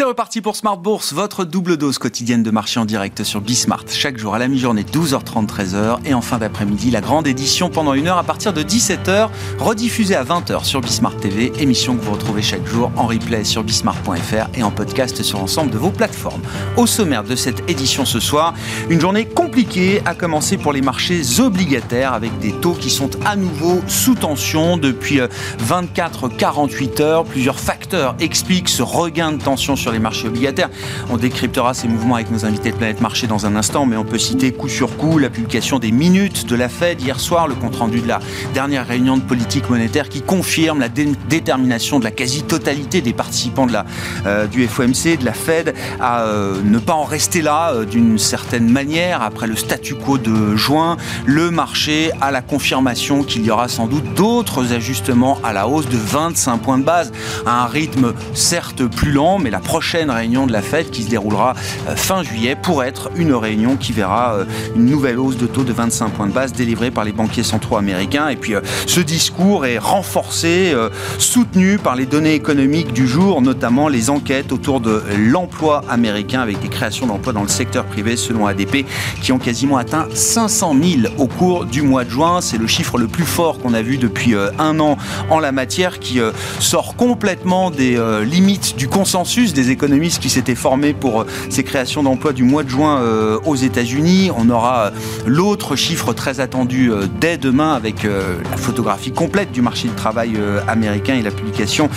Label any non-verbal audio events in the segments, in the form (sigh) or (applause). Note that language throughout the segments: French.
C'est reparti pour Smart Bourse, votre double dose quotidienne de marché en direct sur Bismart. Chaque jour à la mi-journée, 12h30, 13h. Et en fin d'après-midi, la grande édition pendant une heure à partir de 17h, rediffusée à 20h sur Bismart TV. Émission que vous retrouvez chaque jour en replay sur bismart.fr et en podcast sur l'ensemble de vos plateformes. Au sommaire de cette édition ce soir, une journée compliquée à commencer pour les marchés obligataires avec des taux qui sont à nouveau sous tension depuis 24-48 heures. Plusieurs facteurs expliquent ce regain de tension sur les marchés obligataires. On décryptera ces mouvements avec nos invités de Planète Marché dans un instant, mais on peut citer coup sur coup la publication des minutes de la Fed hier soir, le compte-rendu de la dernière réunion de politique monétaire qui confirme la détermination de la quasi-totalité des participants de la, euh, du FOMC, de la Fed, à euh, ne pas en rester là euh, d'une certaine manière après le statu quo de juin. Le marché a la confirmation qu'il y aura sans doute d'autres ajustements à la hausse de 25 points de base, à un rythme certes plus lent, mais la prochaine réunion de la Fed qui se déroulera euh, fin juillet pourrait être une réunion qui verra euh, une nouvelle hausse de taux de 25 points de base délivrée par les banquiers centraux américains. Et puis euh, ce discours est renforcé, soutenu par les données économiques du jour, notamment les enquêtes autour de l'emploi américain avec des créations d'emplois dans le secteur privé selon ADP qui ont quasiment atteint 500 000 au cours du mois de juin. C'est le chiffre le plus fort qu'on a vu depuis un an en la matière qui sort complètement des limites du consensus économistes qui s'étaient formés pour euh, ces créations d'emplois du mois de juin euh, aux États-Unis. On aura euh, l'autre chiffre très attendu dès demain avec la photographie complète du marché du travail américain et la publication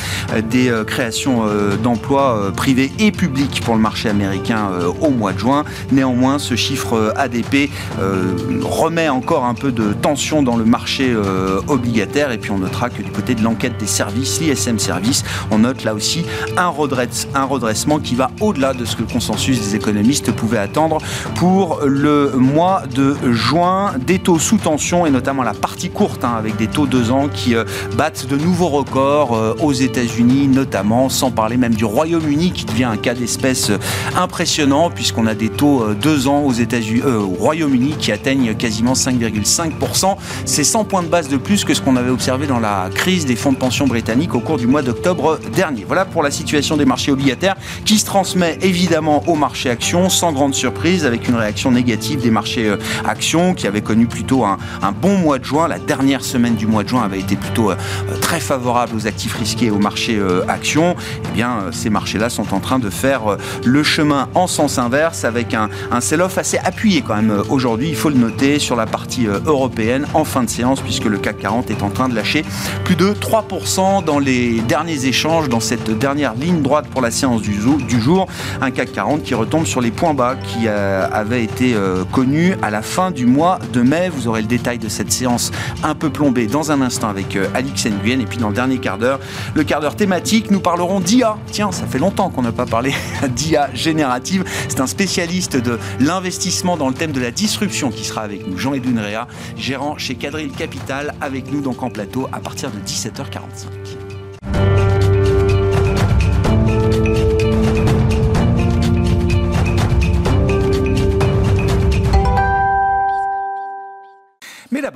des créations d'emplois privés et publics pour le marché américain au mois de juin. Néanmoins, ce chiffre ADP remet encore un peu de tension dans le marché obligataire et puis on notera que du côté de l'enquête des services, l'ISM Service, on note là aussi un un redressement qui va au-delà de ce que le consensus des économistes pouvait attendre pour le mois de juin. Des taux sous tension et notamment la partie courte hein, avec des taux 2 ans qui euh, battent de nouveaux records euh, aux États-Unis notamment, sans parler même du Royaume-Uni qui devient un cas d'espèce impressionnant puisqu'on a des taux 2 euh, ans aux États-Unis, au Royaume-Uni qui atteignent quasiment 5,5%. C'est 100 points de base de plus que ce qu'on avait observé dans la crise des fonds de pension britanniques au cours du mois d'octobre dernier. Voilà pour la situation des marchés obligataires qui se transmet évidemment au marché actions sans grande surprise avec une réaction négative des marchés euh, actions qui avaient connu plutôt un, bon mois de juin. La dernière semaine du mois de juin avait été plutôt euh, très favorable aux actifs risqués et au marché euh, actions. Eh bien, ces marchés-là sont en train de faire le chemin en sens inverse avec un, un sell-off assez appuyé quand même aujourd'hui, il faut le noter, sur la partie européenne en fin de séance puisque le CAC 40 est en train de lâcher plus de 3% dans les derniers échanges dans cette dernière ligne droite pour la séance du, jour. Un CAC 40 qui retombe sur les points bas qui euh, avaient été euh, connus à la fin du mois de mai. Vous aurez le détail de cette séance un peu plombée dans un instant avec euh, Alix Nguyen. Et puis dans le dernier quart d'heure, le quart d'heure thématique, nous parlerons d'IA. Tiens, ça fait longtemps qu'on n'a pas parlé (laughs) d'IA générative. C'est un spécialiste de l'investissement dans le thème de la disruption qui sera avec nous. Jean-Edouin Réa, gérant chez Cadril Capital, avec nous donc en plateau à partir de 17h45.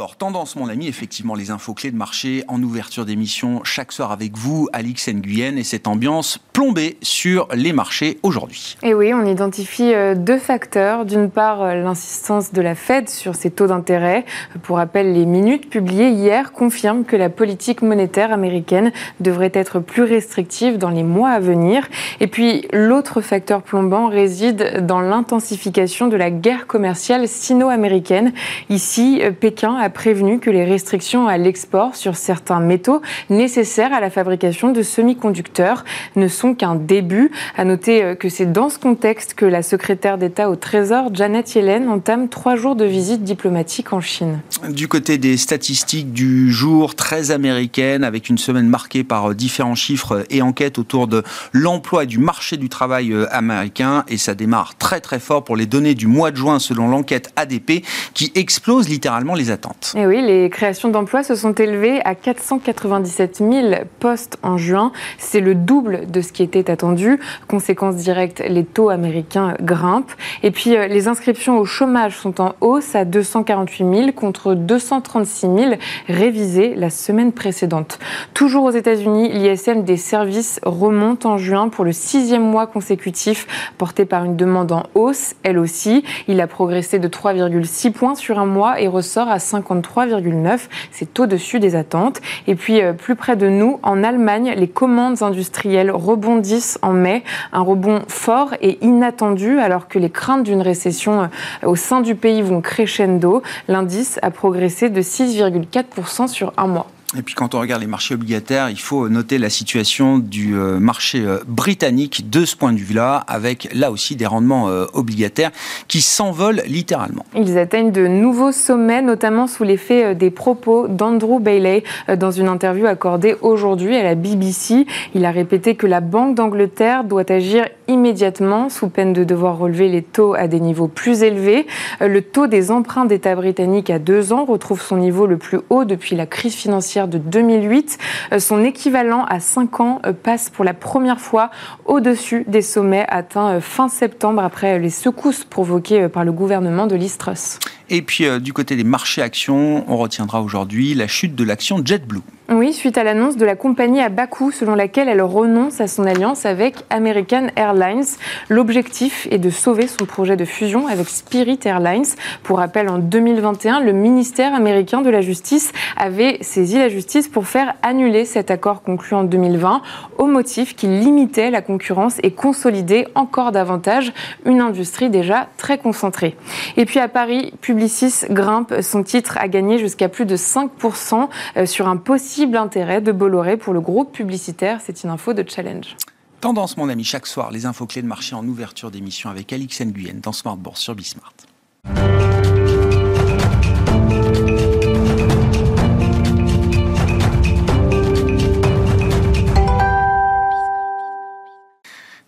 D'abord, tendance, mon ami, effectivement, les infos clés de marché en ouverture d'émission chaque soir avec vous, Alix Nguyen, et cette ambiance plombée sur les marchés aujourd'hui. Et oui, on identifie euh, deux facteurs. D'une part, euh, l'insistance de la Fed sur ses taux d'intérêt. Pour rappel, les minutes publiées hier confirment que la politique monétaire américaine devrait être plus restrictive dans les mois à venir. Et puis, l'autre facteur plombant réside dans l'intensification de la guerre commerciale sino-américaine. Ici, euh, Pékin a prévenu que les restrictions à l'export sur certains métaux nécessaires à la fabrication de semi-conducteurs ne sont qu'un début. À noter euh, que c'est dans ce contexte que la secrétaire d'État au Trésor, Janet Yellen, entame trois jours de visite diplomatique en Chine. Du côté des statistiques du jour, très américaines, avec une semaine marquée par euh, différents chiffres et enquêtes autour de l'emploi et du marché du travail euh, américain. Et ça démarre très très fort pour les données du mois de juin selon l'enquête ADP qui explose littéralement les attentes Et oui, les créations d'emplois se sont élevées à 497 000 postes en juin. C'est le double de ce qui était attendu. Conséquence directe, les taux américains grimpent. Et puis, euh, les inscriptions au chômage sont en hausse à 248 000 contre 236 000 révisées la semaine précédente. Toujours aux États-Unis, l'ISM des services remonte en juin pour le sixième mois consécutif, porté par une demande en hausse, elle aussi. Il a progressé de 3,6 points sur un mois et ressort à 53,9. C'est au-dessus des attentes. Et puis, euh, plus près de nous, en Allemagne, les commandes industrielles rebondissent en mai. Un rebond fort et inattendu alors que les craintes d'une récession euh, au sein du pays vont crescendo. L'indice a progressé de 6,4% sur un mois. Et puis quand on regarde les marchés obligataires, il faut noter la situation du euh, marché euh, britannique de ce point de vue-là, avec là aussi des rendements euh, obligataires qui s'envolent littéralement. Ils atteignent de nouveaux sommets, notamment sous l'effet des propos d'Andrew Bailey dans une interview accordée aujourd'hui à la BBC. Il a répété que la Banque d'Angleterre doit agir immédiatement sous peine de devoir relever les taux à des niveaux plus élevés. Le taux des emprunts d'État britanniques à deux ans retrouve son niveau le plus haut depuis la crise financière de 2008. Euh, son équivalent à 5 ans euh, passe pour la première fois au-dessus des sommets atteints euh, fin septembre après les secousses provoquées par le gouvernement de Listrus. Et puis du côté des marchés actions, on retiendra aujourd'hui la chute de l'action JetBlue. Oui, suite à l'annonce de la compagnie à Bakou selon laquelle elle renonce à son alliance avec American Airlines. L'objectif est de sauver son projet de fusion avec Spirit Airlines. Pour rappel, en 2021, le ministère américain de la Justice avait saisi la justice pour faire annuler cet accord conclu en 2020 au motif qu'il limitait la concurrence et consolidait encore davantage une industrie déjà très concentrée. Et puis à Paris, Publicis grimpe. Son titre a gagné jusqu'à plus de 5% euh, sur un possible intérêt de Bolloré pour le groupe publicitaire. C'est une info de Challenge. Tendance, mon ami, chaque soir, les infos clés de marché en ouverture d'émission avec Alix Nguyen dans Smart Bourse sur Bismart.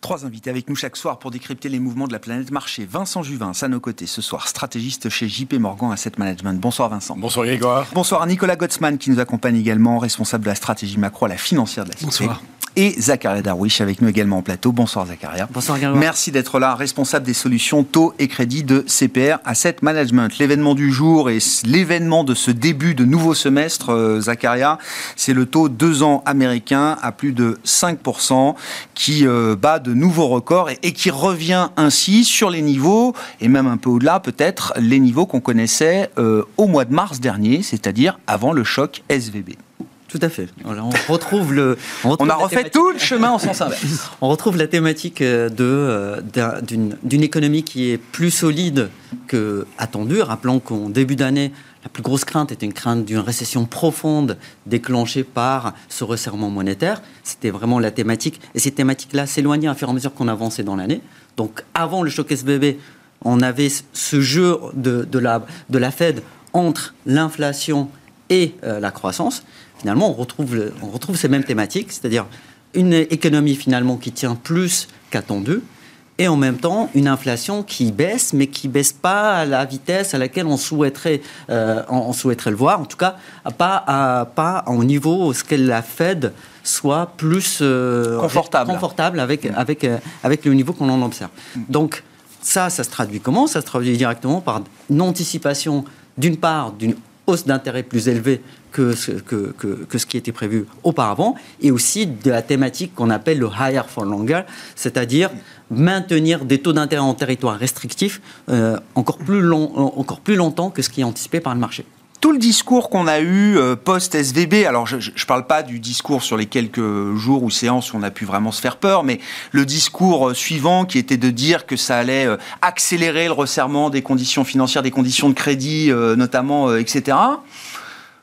Trois invités avec nous chaque soir pour décrypter les mouvements de la planète marché. Vincent Juvin, à nos côtés ce soir, stratégiste chez JP Morgan Asset Management. Bonsoir Vincent. Bonsoir Grégoire. Bonsoir Nicolas Gottsman qui nous accompagne également, responsable de la stratégie macro à la financière de la société. Bonsoir et Zacharia Darwish avec nous également en plateau. Bonsoir Zacharia. Bonsoir Merci d'être là, responsable des solutions taux et crédit de CPR Asset Management. L'événement du jour et l'événement de ce début de nouveau semestre, euh, Zacharia, c'est le taux 2 ans américain à plus de 5% qui euh, bat de nouveaux records et, qui revient ainsi sur les niveaux et même un peu au-delà peut-être les niveaux qu'on connaissait euh, au mois de mars dernier, c'est-à-dire avant le choc SVB. Tout à fait. on retrouve le. On, a refait tout le chemin en sens inverse. (laughs) on retrouve la thématique euh, de euh, d'une économie qui est plus solide que attendue. Rappelons qu'en début d'année, la plus grosse crainte était une crainte d'une récession profonde déclenchée par ce resserrement monétaire. C'était vraiment la thématique. Et cette thématique-là s'éloignait à fur et à mesure qu'on avançait dans l'année. Donc avant le choc SBB, on avait ce jeu de, de, la, de la Fed entre l'inflation et euh, la croissance finalement, on retrouve, on retrouve ces mêmes thématiques, c'est-à-dire une économie finalement qui tient plus qu'attendu, et en même temps une inflation qui baisse, mais qui baisse pas à la vitesse à laquelle on souhaiterait, euh, on, souhaiterait le voir. En tout cas, pas, à, pas au niveau ce la Fed soit plus euh, confortable, confortable avec, avec, euh, avec le niveau qu'on en observe. Donc ça, ça se traduit comment? Ça se traduit directement par une anticipation, d'une part, d'une d'intérêt plus élevée que ce, que, que, ce qui était prévu auparavant, et aussi de la thématique qu'on appelle le higher for longer, c'est-à-dire maintenir des taux d'intérêt en territoire restrictif euh, encore, plus long, encore plus longtemps que ce qui est anticipé par le marché tout le discours qu'on a eu euh, post-SVB, alors je ne parle pas du discours sur les quelques jours ou séances où on a pu vraiment se faire peur, mais le discours euh, suivant qui était de dire que ça allait accélérer le resserrement des conditions financières, des conditions de crédit notamment, etc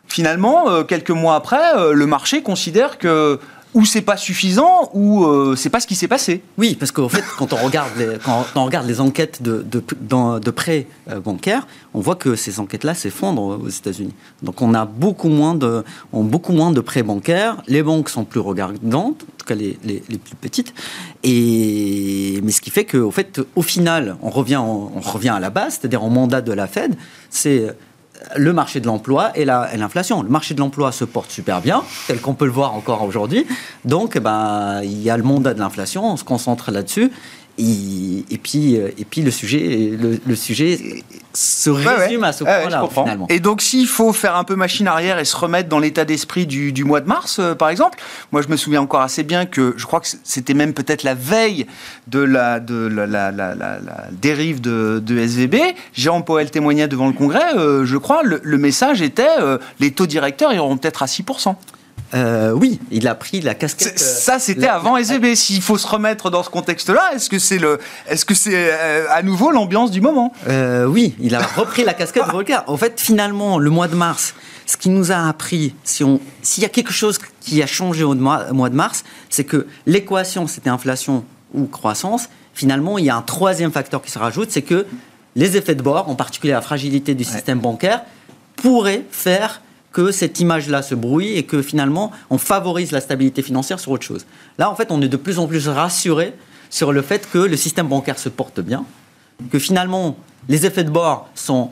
finalement, euh, quelques mois après, euh, le marché considère que ou c'est pas suffisant, ou euh, c'est pas ce qui s'est passé. Oui, parce qu'en fait, quand on regarde les, quand on regarde les enquêtes de, de, prêts bancaires, on voit que ces enquêtes-là s'effondrent aux États-Unis. Donc on a beaucoup moins de, on beaucoup moins de prêts bancaires. Les banques sont plus regardantes, en tout cas les, les, plus petites. Et mais ce qui fait qu'au fait, au final, on revient, on revient à la base, c'est-à-dire au mandat de la Fed, c'est le marché de l'emploi et l'inflation. Le marché de l'emploi se porte super bien, tel qu'on peut le voir encore aujourd'hui. Donc, ben, il y a le monde de l'inflation, on se concentre là-dessus. Et, puis, euh, et puis le sujet, le, sujet se résume à ce point-là, finalement. Et donc, s'il faut faire un peu machine arrière et se remettre dans l'état d'esprit du, mois de mars, euh, par exemple, moi, je me souviens encore assez bien que je crois que c'était même peut-être la veille de la, de la, dérive de, de SVB. Jérôme Powell témoignait devant le Congrès, euh, je crois, le, message était les taux directeurs iront peut-être à 6%. Euh, oui, il a pris la casquette. Ça, c'était avant SVB. S'il faut se remettre dans ce contexte-là, est-ce que c'est le, est-ce que c'est euh, à nouveau l'ambiance du moment? Euh, Oui, il a repris la casquette de Volcker. En fait, finalement, le mois de mars, ce qui nous a appris, si on, s'il y a quelque chose qui a changé au mois, mois de mars, c'est que l'équation, c'était inflation ou croissance. Finalement, il y a un troisième facteur qui se rajoute, c'est que les effets de bord, en particulier la fragilité du système bancaire, pourraient faire que cette image-là se brouille et que finalement on favorise la stabilité financière sur autre chose. Là, en fait, on est de plus en plus rassuré sur le fait que le système bancaire se porte bien, que finalement les effets de bord sont,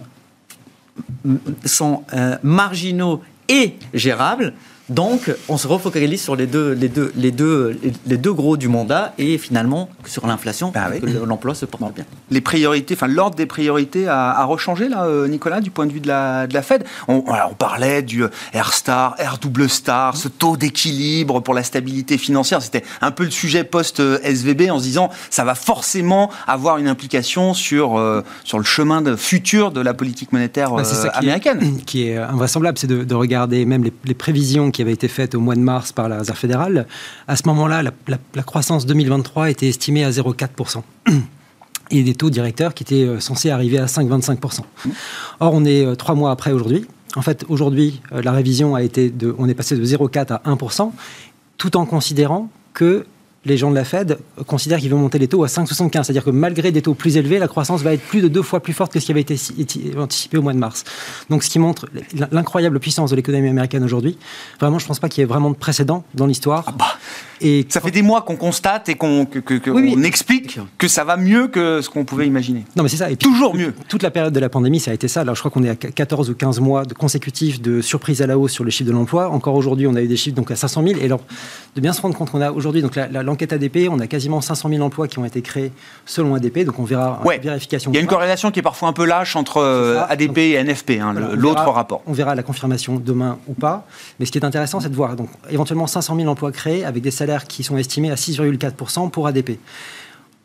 sont euh, marginaux et gérables, donc, on se refocalise sur les deux, les deux, les deux, les deux gros du mandat et finalement sur l'inflation, bah que l'emploi se porte bien. Les priorités, enfin l'ordre des priorités a, a, rechangé là, euh, Nicolas, du point de vue de la, de la Fed. On, on parlait du R star, R double star, ce taux d'équilibre pour la stabilité financière. C'était un peu le sujet post SVB en se disant ça va forcément avoir une implication sur euh, sur le chemin de, futur de la politique monétaire bah, euh, américaine. qui est (clears throat) invraisemblable, c'est de, de, regarder même les, les prévisions qui avait été faite au mois de mars par la Réserve fédérale, à ce moment-là, la, croissance 2023 était estimée à 0,4%. Et des taux directeurs qui étaient euh, censés arriver à 5,25%. Or, on est euh, trois mois après aujourd'hui. En fait, aujourd'hui, euh, la révision a été de, on est passé de 0,4 à 1%, tout en considérant que les gens de la Fed considèrent qu'ils vont monter les taux à 5,75. C'est-à-dire que malgré des taux plus élevés, la croissance va être plus de deux fois plus forte que ce qui avait été anticipé au mois de mars. Donc ce qui montre l'incroyable puissance de l'économie américaine aujourd'hui. Vraiment, je ne pense pas qu'il y ait vraiment de précédent dans l'histoire. Ah bah. Et ça fait des mois qu'on constate et qu'on explique que ça va mieux que ce qu'on pouvait imaginer. Non, mais c'est ça. Et Toujours mieux. Toute la période de la pandémie, ça a été ça. Alors, je crois qu'on est à 14 ou 15 mois de consécutifs de surprise à la hausse sur le chiffre de l'emploi. Encore aujourd'hui, on a eu des chiffres donc à 500 000. Et alors, de bien se rendre compte qu'on a aujourd'hui, donc l'enquête ADP, on a quasiment 500 000 emplois qui ont été créés selon ADP. Donc, on verra ouais. vérification. Il y a une corrélation qui est parfois un peu lâche entre euh, ADP et NFP, hein, l'autre rapport. On verra la confirmation demain ou pas. Mais ce qui est intéressant, c'est de voir donc éventuellement 500 000 emplois créés avec des salaires qui sont estimés à 6,4% pour ADP.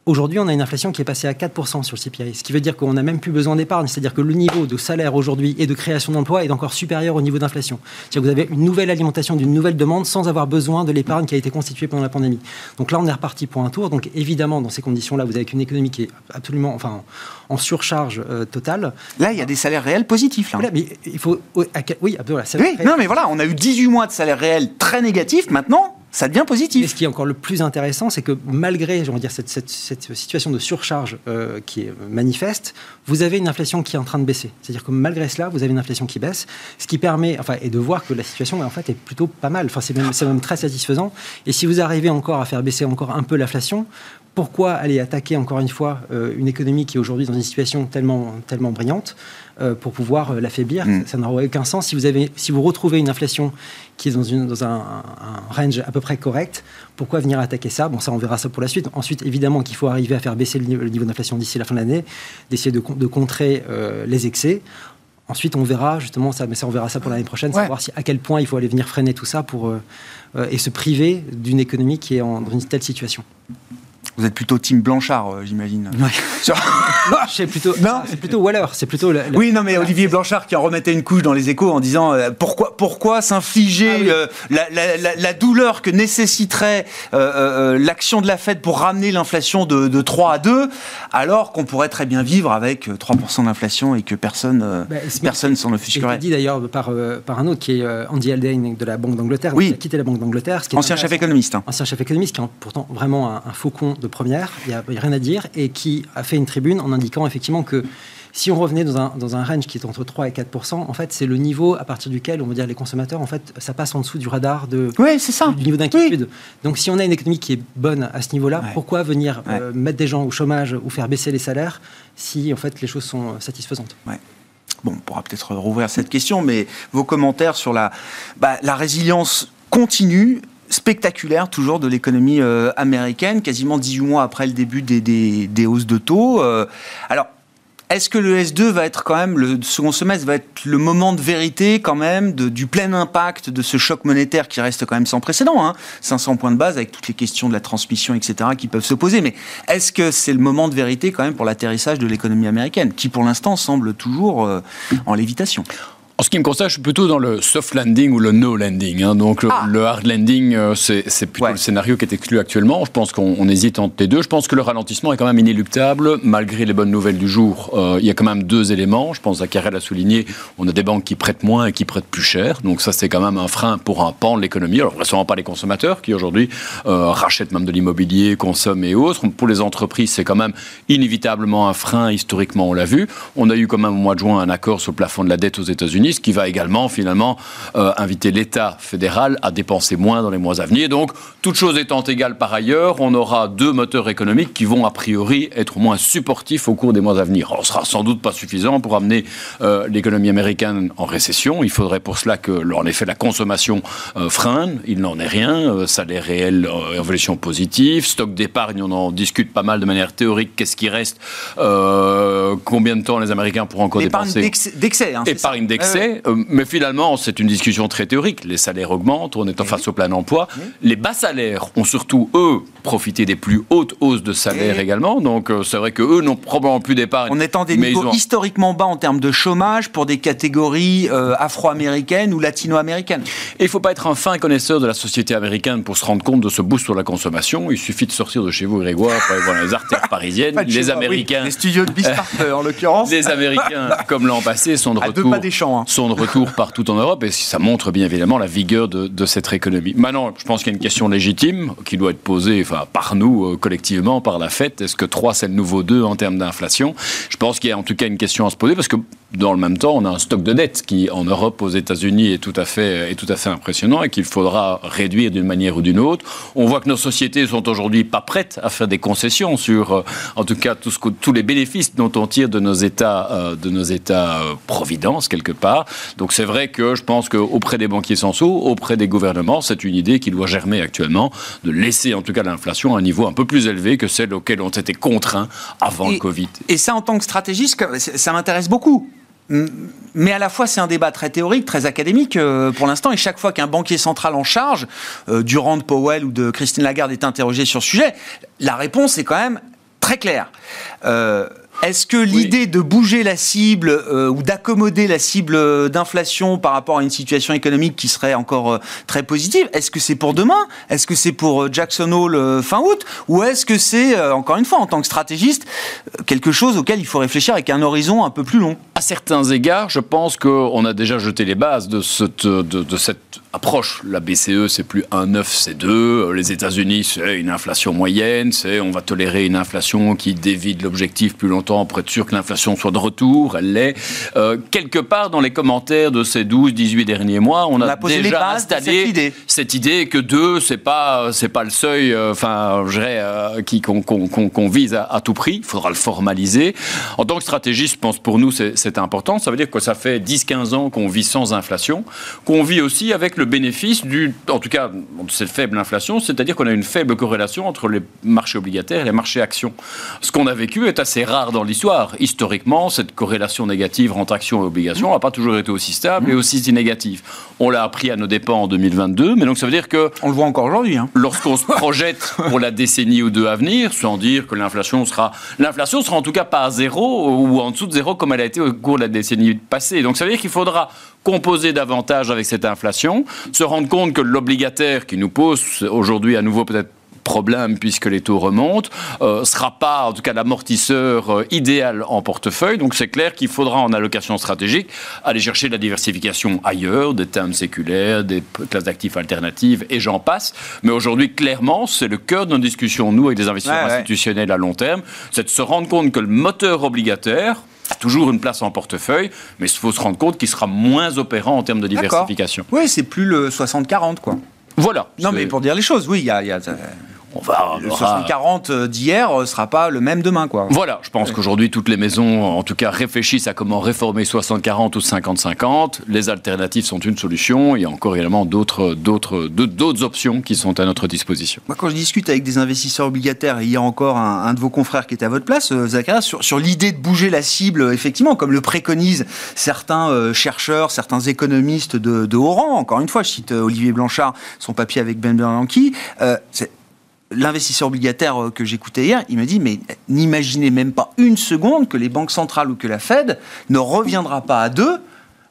Aujourd'hui, on a une inflation qui est passée à 4% sur le CPI, ce qui veut dire qu'on n'a même plus besoin d'épargne, c'est-à-dire que le niveau de salaire aujourd'hui et de création d'emplois est encore supérieur au niveau d'inflation. C'est-à-dire que vous avez une nouvelle alimentation d'une nouvelle demande sans avoir besoin de l'épargne qui a été constituée pendant la pandémie. Donc là, on est reparti pour un tour. Donc évidemment, dans ces conditions-là, vous avez une économie qui est absolument, enfin, en surcharge euh, totale. Là, il y a des salaires réels positifs. Là. mais il faut, oui, oui, non, mais voilà, on a eu 18 mois de salaires réels très négatifs. Maintenant, ça devient positif. Et ce qui est encore le plus intéressant, c'est que malgré dire, cette, cette, situation de surcharge euh, qui est manifeste, vous avez une inflation qui est en train de baisser. C'est-à-dire que malgré cela, vous avez une inflation qui baisse, ce qui permet, enfin, et de voir que la situation en fait est plutôt pas mal. Enfin, c'est même, même, très satisfaisant. Et si vous arrivez encore à faire baisser encore un peu l'inflation, pourquoi aller attaquer encore une fois euh, une économie qui est aujourd'hui dans une situation tellement, tellement brillante euh, pour pouvoir euh, l'affaiblir? Mm. Ça n'aurait aucun sens. Si vous, avez, si vous retrouvez une inflation qui est dans, une, dans un, range à peu près correct, pourquoi venir attaquer ça? Bon, ça, on verra ça pour la suite. Ensuite, évidemment qu'il faut arriver à faire baisser le niveau, d'inflation d'ici la fin de l'année, d'essayer de, de, contrer les excès. Ensuite, on verra justement ça, mais ça, on verra ça pour l'année prochaine, savoir si, à quel point il faut aller venir freiner tout ça pour, et se priver d'une économie qui est en, dans une telle situation. Vous êtes plutôt Team Blanchard, euh, j'imagine. c'est (laughs) plutôt, non, c'est plutôt Waller. C'est plutôt. Oui, non, mais Olivier Blanchard qui en remettait une couche dans les échos en disant euh, pourquoi, pourquoi s'infliger ah euh, la, douleur que nécessiterait l'action de la Fed pour ramener l'inflation de, 3 à 2, alors qu'on pourrait très bien vivre avec 3% d'inflation et que personne, bah, personne s'en offusquerait. dit d'ailleurs par, par un autre qui est Andy Haldane de la Banque d'Angleterre, oui. qui a quitté la Banque d'Angleterre. Ancien chef économiste. Hein. Ancien chef économiste qui est pourtant vraiment un, un faucon de première, il n'y a, rien à dire, et qui a fait une tribune en indiquant effectivement que si on revenait dans un, dans un range qui est entre 3 et 4 en fait, c'est le niveau à partir duquel, on va dire, les consommateurs, en fait, ça passe en dessous du radar de, oui, ça. du niveau d'inquiétude. Donc, si on a une économie qui est bonne à ce niveau-là, pourquoi venir euh, mettre des gens au chômage ou faire baisser les salaires si, en fait, les choses sont satisfaisantes? Bon, on pourra peut-être rouvrir cette question, mais vos commentaires sur la, bah, la résilience continue spectaculaire toujours de l'économie euh, américaine, quasiment 18 mois après le début des, des, hausses de taux. Euh, alors, est-ce que le S2 va être quand même, le second semestre va être le moment de vérité quand même, du plein impact de ce choc monétaire qui reste quand même sans précédent, hein? 500 points de base avec toutes les questions de la transmission, etc., qui peuvent se poser. Mais est-ce que c'est le moment de vérité quand même pour l'atterrissage de l'économie américaine, qui pour l'instant semble toujours euh, en lévitation? En ce qui me concerne, je suis plutôt dans le soft landing ou le no landing. Hein. Donc le, ah. hard landing, euh, c'est plutôt le scénario qui est exclu actuellement. Je pense qu'on hésite entre les deux. Je pense que le ralentissement est quand même inéluctable, malgré les bonnes nouvelles du jour. Euh, il y a quand même deux éléments. Je pense, à Karel a souligné, on a des banques qui prêtent moins et qui prêtent plus cher. Donc ça, c'est quand même un frein pour un pan de l'économie. Alors, vraisemblablement pas les consommateurs qui aujourd'hui euh, rachètent même de l'immobilier, consomment et autres. Pour les entreprises, c'est quand même inévitablement un frein. Historiquement, on l'a vu. On a eu quand même au mois de juin un accord sur le plafond de la dette aux États-Unis qui va également finalement euh, inviter l'État fédéral à dépenser moins dans les mois à venir. Donc, toute chose étant égale par ailleurs, on aura deux moteurs économiques qui vont a priori être moins supportifs au cours des mois à venir. Alors, ce sera sans doute pas suffisant pour amener euh, l'économie américaine en récession. Il faudrait pour cela que, en effet, la consommation euh, freine. Il n'en est rien. salaire réel, évolution positive. Stock d'épargne, on en discute pas mal de manière théorique. Qu'est-ce qui reste? Combien de temps les Américains pourront encore dépenser? Épargne d'excès. Hein, épargne d'excès. Euh, mais finalement, c'est une discussion très théorique. Les salaires augmentent, on est en face au plein emploi. Les bas salaires ont surtout, eux, profité des plus hautes hausses de salaire également. Donc, euh, c'est vrai qu'eux n'ont probablement plus d'épargne. On est en des niveaux historiquement bas en termes de chômage pour des catégories euh, afro-américaines ou latino-américaines. Il ne faut pas être un fin connaisseur de la société américaine pour se rendre compte de ce boost sur la consommation. Il suffit de sortir de chez vous, Grégoire, pour aller voir les artères (laughs) parisiennes. les Américains. Les studios de Bismarck, en (laughs) l'occurrence. Les Américains, comme l'an passé, sont de retour. pas des champs, hein sont de retour partout en Europe et ça montre bien évidemment la vigueur de, cette économie. Maintenant, je pense qu'il y a une question légitime qui doit être posée par nous euh, collectivement, par la fête. Est-ce que 3 c'est le nouveau 2 en termes d'inflation? Je pense qu'il y a en tout cas une question à se poser parce que dans le même temps, on a un stock de dette qui, en Europe, aux États-Unis, est tout à fait, est tout à fait impressionnant et qu'il faudra réduire d'une manière ou d'une autre. On voit que nos sociétés sont aujourd'hui pas prêtes à faire des concessions sur, euh, en tout cas, tout ce tous les bénéfices dont on tire de nos États, euh, de nos États providence quelque part. Donc c'est vrai que je pense qu'auprès des banquiers sous, auprès des gouvernements, c'est une idée qui doit germer actuellement de laisser en tout cas l'inflation à un niveau un peu plus élevé que celle auquel ont été contraints avant le Covid. Et ça, en tant que stratégiste, ça m'intéresse beaucoup. Mais à la fois, c'est un débat très théorique, très académique euh, pour l'instant, et chaque fois qu'un banquier central en charge, euh, Durand, Powell ou de Christine Lagarde est interrogé sur ce sujet, la réponse est quand même très claire. Euh, est-ce que l'idée de bouger la cible euh, ou d'accommoder la cible d'inflation par rapport à une situation économique qui serait encore euh, très positive, est-ce que c'est pour demain? Est-ce que c'est pour Jackson Hole fin août? Ou est-ce que c'est, encore une fois, en tant que stratégiste, quelque chose auquel il faut réfléchir avec un horizon un peu plus long? À certains égards, je pense qu'on a déjà jeté les bases de cette, de, cette approche. La BCE, c'est plus 1,9, c'est 2. Les États-Unis, c'est une inflation moyenne. C'est on va tolérer une inflation qui dévie de l'objectif plus longtemps pour être sûr que l'inflation soit de retour. Elle l'est. Euh, quelque part dans les commentaires de ces 12, 18 derniers mois, on, a, déjà installé cette idée. que 2, c'est pas, c'est pas le seuil, euh, enfin, euh, qu'on vise à, tout prix. Il faudra le formaliser. En tant que stratégiste, je pense pour nous, c'est important. Ça veut dire que ça fait 10, 15 ans qu'on vit sans inflation, qu'on vit aussi avec le bénéfice du, en tout cas, de cette faible inflation, c'est-à-dire qu'on a une faible corrélation entre les marchés obligataires et les marchés actions. Ce qu'on a vécu est assez rare dans l'histoire. Historiquement, cette corrélation négative entre actions et obligations n'a pas toujours été aussi stable et aussi négative. On l'a appris à nos dépens en 2022, mais donc ça veut dire que... On le voit encore aujourd'hui. Hein. Lorsqu'on se projette pour la décennie ou deux à venir, sans dire que l'inflation sera... L'inflation sera en tout cas pas à zéro ou en dessous de zéro comme elle a été au cours de la décennie passée. Donc ça veut dire qu'il faudra composer davantage avec cette inflation, se rendre compte que l'obligataire qui nous pose aujourd'hui à nouveau peut-être problème puisque les taux remontent, euh, sera pas en tout cas l'amortisseur euh, idéal en portefeuille. Donc c'est clair qu'il faudra en allocation stratégique aller chercher de la diversification ailleurs, des thèmes séculaires, des classes d'actifs alternatives et j'en passe. Mais aujourd'hui, clairement, c'est le cœur de nos discussions, nous, avec des investisseurs institutionnels à long terme, c'est de se rendre compte que le moteur obligataire, a toujours une place en portefeuille, mais il faut se rendre compte qu'il sera moins opérant en termes de diversification. Oui, c'est plus le 60-40, quoi. Voilà. Non, mais pour dire les choses, oui, il y a, on va. Le 60-40 euh, d'hier ne sera pas le même demain, quoi. Voilà, je pense qu'aujourd'hui, toutes les maisons, en tout cas, réfléchissent à comment réformer 60-40 ou 50-50. Les alternatives sont une solution. Il y a encore également d'autres, d'autres, d'autres options qui sont à notre disposition. Moi, quand je discute avec des investisseurs obligataires, il y a encore un, de vos confrères qui est à votre place, euh, Zachary, sur, sur l'idée de bouger la cible, effectivement, comme le préconisent certains euh, chercheurs, certains économistes de, de, haut rang. Encore une fois, je cite Olivier Blanchard, son papier avec Ben Bernanke. Euh, l'investisseur obligataire euh, que j'écoutais hier, il me dit mais n'imaginez même pas une seconde que les banques centrales ou que la Fed ne reviendra pas à deux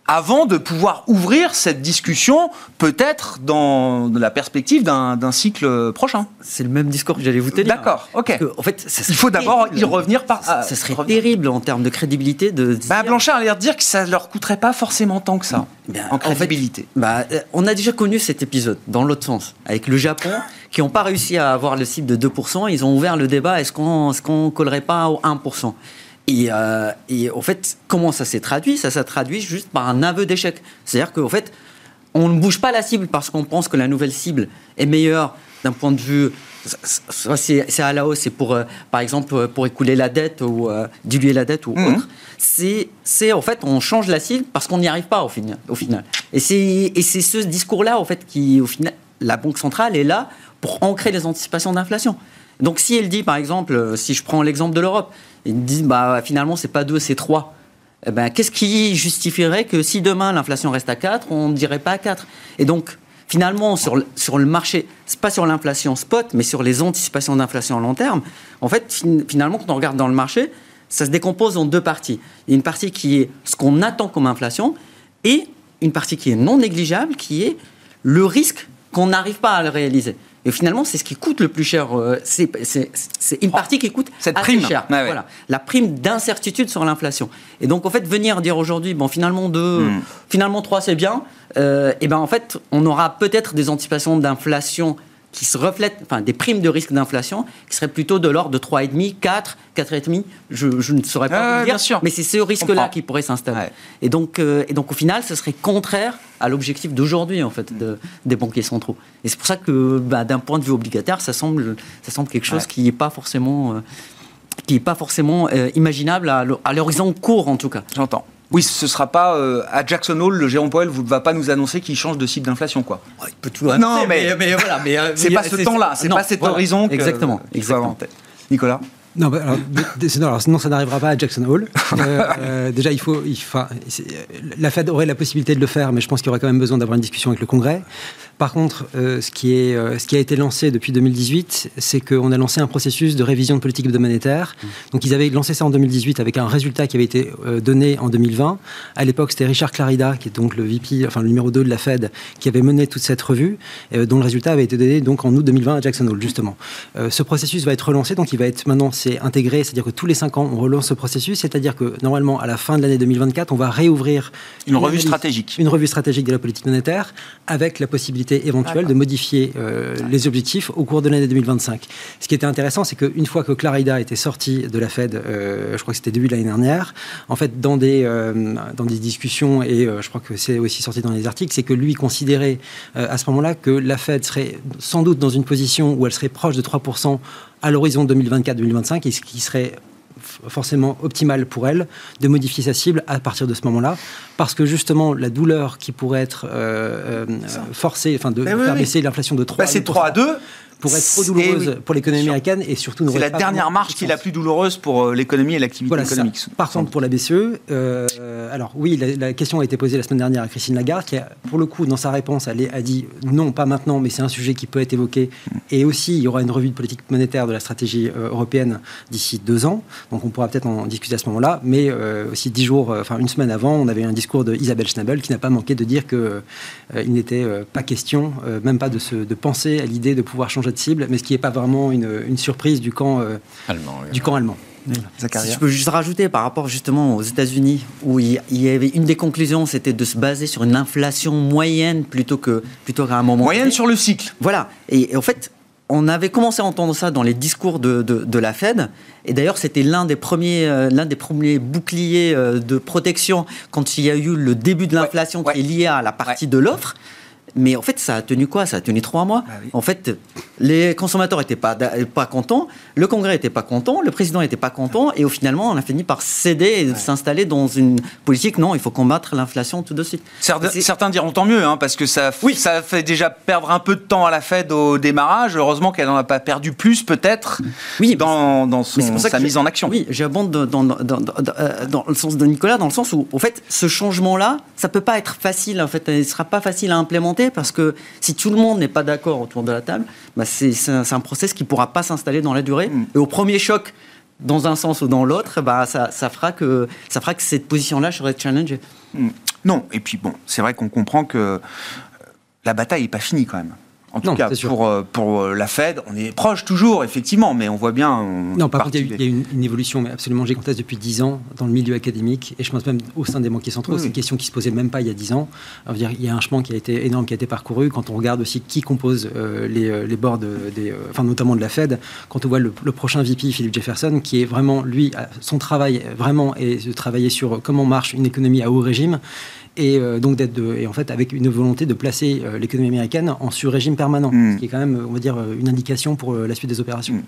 avant de pouvoir ouvrir cette discussion, peut-être dans la perspective d'un cycle prochain. C'est le même discours que j'allais vous tenir. D'accord, ok. en fait, il faut d'abord y revenir par. Ça, serait terrible en termes de crédibilité de. Bah, Blanchard a l'air de dire que ça leur coûterait pas forcément tant que ça en crédibilité. bah, euh, on a déjà connu cet épisode dans l'autre sens avec le Japon qui n'ont pas réussi à avoir le cible de 2%. Ils ont ouvert le débat est-ce qu'on est collerait pas au 1% et, euh, et au fait, comment ça s'est traduit? Ça s'est traduit juste par un aveu d'échec. C'est-à-dire qu'au fait, on ne bouge pas la cible parce qu'on pense que la nouvelle cible est meilleure d'un point de vue. C'est à la hausse, c'est pour, euh, par exemple, pour écouler la dette ou euh, diluer la dette ou mhm. autre. C'est, en fait, on change la cible parce qu'on n'y arrive pas au final. Au final. Et c'est ce discours-là, en fait, qui, au final, la Banque centrale est là pour ancrer les anticipations d'inflation. Donc, si elle dit, par exemple, si je prends l'exemple de l'Europe, ils disent bah, finalement, c'est pas 2, c'est 3. Eh ben, Qu'est-ce qui justifierait que si demain l'inflation reste à 4, on ne dirait pas à 4 Et donc, finalement, sur le, sur le marché, pas sur l'inflation spot, mais sur les anticipations d'inflation à long terme, en fait, finalement, quand on regarde dans le marché, ça se décompose en deux parties. Il y a une partie qui est ce qu'on attend comme inflation et une partie qui est non négligeable, qui est le risque qu'on n'arrive pas à le réaliser. Et finalement, c'est ce qui coûte le plus cher. Euh, c'est une partie qui coûte Cette assez prime. cher. Voilà, la prime d'incertitude sur l'inflation. Et donc, en fait, venir dire aujourd'hui, bon, finalement 2, hmm. finalement 3, c'est bien. Euh, et ben en fait, on aura peut-être des anticipations d'inflation qui se reflètent, enfin des primes de risque d'inflation, qui seraient plutôt de l'ordre de 3,5, 4, 4,5, je, je ne saurais pas vous dire, sûr. mais c'est ce risque-là qui pourrait s'installer. Et, donc, euh, et donc au final, ce serait contraire à l'objectif d'aujourd'hui en fait de, des banquiers centraux. Et c'est pour ça que bah, d'un point de vue obligataire, ça semble, ça semble quelque chose qui n'est pas forcément, euh, qui est pas forcément euh, imaginable à l'horizon court en tout cas. J'entends. Oui, ce ne sera pas euh, à Jackson Hole, le Jérôme Powell ne va pas nous annoncer qu'il change de cible d'inflation, quoi. il peut tout annoncer, non, mais, mais, voilà, mais (laughs) c'est pas ce temps-là, c'est pas cet horizon que, exactement, exactement. Nicolas. Non, bah, alors, sinon ça n'arrivera pas à Jackson Hole. (laughs) Euh, euh, déjà, il faut, il, la Fed aurait la possibilité de le faire, mais je pense qu'il y aurait quand même besoin d'avoir une discussion avec le Congrès. Par contre, euh, ce, qui est, euh, ce qui a été lancé depuis 2018, c'est qu'on a lancé un processus de révision de politique de monétaire. Mmh. Donc ils avaient lancé ça en 2018 avec un résultat qui avait été euh, donné en 2020. À l'époque, c'était Richard Clarida, qui est donc le VP, enfin le numéro 2 de la Fed, qui avait mené toute cette revue, dont le résultat avait été donné donc en août 2020 à Jackson Hole, justement. ce processus va être relancé, donc il va être maintenant c'est intégré, c'est-à-dire que tous les 5 ans, on relance ce processus, c'est-à-dire que normalement, à la fin de l'année 2024, on va réouvrir une, une revue stratégique. Une revue stratégique de la politique monétaire, avec la possibilité éventuelle de modifier euh, les objectifs au cours de l'année 2025. Ce qui était intéressant, c'est qu'une fois que Clarida était sorti de la Fed, euh, je crois que c'était début de l'année dernière, en fait, dans des, euh, dans des discussions, et je crois que c'est aussi sorti dans les articles, c'est que lui considérait à ce moment-là que la Fed serait sans doute dans une position où elle serait proche de 3% à l'horizon 2024-2025, et ce qui serait forcément optimal pour elle de modifier sa cible à partir de ce moment-là, parce que justement la douleur qui pourrait être euh, euh, forcée, enfin de, faire baisser l'inflation de 3 bah, C'est 3 à 2 pour être trop douloureuse pour l'économie américaine et surtout C'est la dernière marche qui est la plus douloureuse pour euh, l'économie et l'activité économique. Par contre, pour la BCE, euh, alors oui, la, question a été posée la semaine dernière à Christine Lagarde, qui a, pour le coup, dans sa réponse, elle a dit non, pas maintenant, mais c'est un sujet qui peut être évoqué. Et aussi, il y aura une revue de politique monétaire de la stratégie euh, européenne d'ici deux ans. Donc, on pourra peut-être en discuter à ce moment-là. Mais aussi dix jours, enfin une semaine avant, on avait un discours de Isabelle Schnabel qui n'a pas manqué de dire que il n'était pas question, même pas de, se, de penser à l'idée de pouvoir changer de cible, mais ce qui n'est pas vraiment une, surprise du camp euh, allemand. Du camp allemand. Si je peux juste rajouter par rapport justement aux États-Unis, où il y avait une des conclusions, c'était de se baser sur une inflation moyenne plutôt que plutôt qu'à un moment. Moyenne sur le cycle. Voilà. Et, en fait, on avait commencé à entendre ça dans les discours de, de, la Fed. Et d'ailleurs, c'était l'un des premiers, euh, l'un des premiers boucliers euh, de protection quand il y a eu le début de l'inflation qui est lié à la partie de l'offre. Mais en fait, ça a tenu quoi? Ça a tenu trois mois. Bah en fait, les consommateurs n'étaient pas, pas contents, le Congrès n'était pas content, le président n'était pas content, et au finalement, on a fini par céder et s'installer dans une politique. Non, il faut combattre l'inflation tout de suite. Certains, diront tant mieux, hein, parce que ça, oui. ça fait déjà perdre un peu de temps à la Fed au démarrage. Heureusement qu'elle n'en a pas perdu plus, peut-être, oui, dans, dans sa mise en action. Oui, j'abonde dans, dans, euh, dans, le sens de Nicolas, dans le sens où, en fait, ce changement-là, ça peut pas être facile. En fait, il ne sera pas facile à implémenter parce que si tout le monde n'est pas d'accord autour de la table, bah c'est un, process qui ne pourra pas s'installer dans la durée. Mm. Et au premier choc, dans un sens ou dans l'autre, bah, ça, fera que, ça fera que cette position-là serait challengée. Mm. Non, et puis bon, c'est vrai qu'on comprend que la bataille n'est pas finie quand même. En tout cas, pour, euh, pour euh, la Fed, on est proche toujours, effectivement, mais on voit bien. non, par contre, il y a, eu, une, évolution absolument gigantesque depuis 10 ans dans le milieu académique, et je pense même au sein des banquiers centraux. C'est une question qui se posait même pas il y a 10 ans. dire, il y a un chemin qui a été énorme, qui a été parcouru. Quand on regarde aussi qui compose euh, les, les boards, des, enfin, notamment de la Fed, quand on voit le, prochain VP, Philip Jefferson, qui est vraiment, lui, son travail vraiment est de travailler sur comment marche une économie à haut régime et euh, donc d'être et en fait avec une volonté de placer euh, l'économie américaine en sur-régime permanent, hmm. ce qui est quand même, on va dire, une indication pour euh, la suite des opérations. Hmm.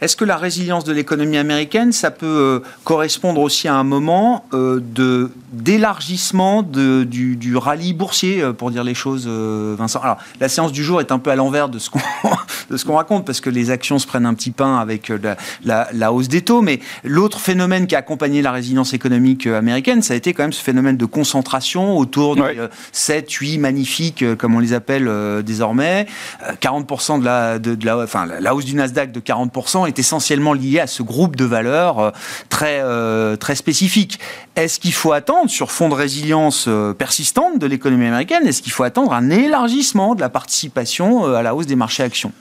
Est-ce que la résilience de l'économie américaine, ça peut correspondre aussi à un moment de d'élargissement du, du, rallye boursier, pour dire les choses, Vincent? Alors, la séance du jour est un peu à l'envers de ce qu'on (laughs) raconte, parce que les actions se prennent un petit pain avec la, la hausse des taux, mais l'autre phénomène qui a accompagné la résilience économique américaine, ça a été quand même ce phénomène de concentration autour de 7, 8 euh, magnifiques, euh, comme on les appelle euh, désormais. 40% de la, de, la, enfin, la hausse du Nasdaq de 40% est essentiellement liée à ce groupe de valeurs très, très spécifique. Est-ce qu'il faut attendre, sur fond de résilience persistante de l'économie américaine, est-ce qu'il faut attendre un élargissement de la participation à la hausse des marchés actions?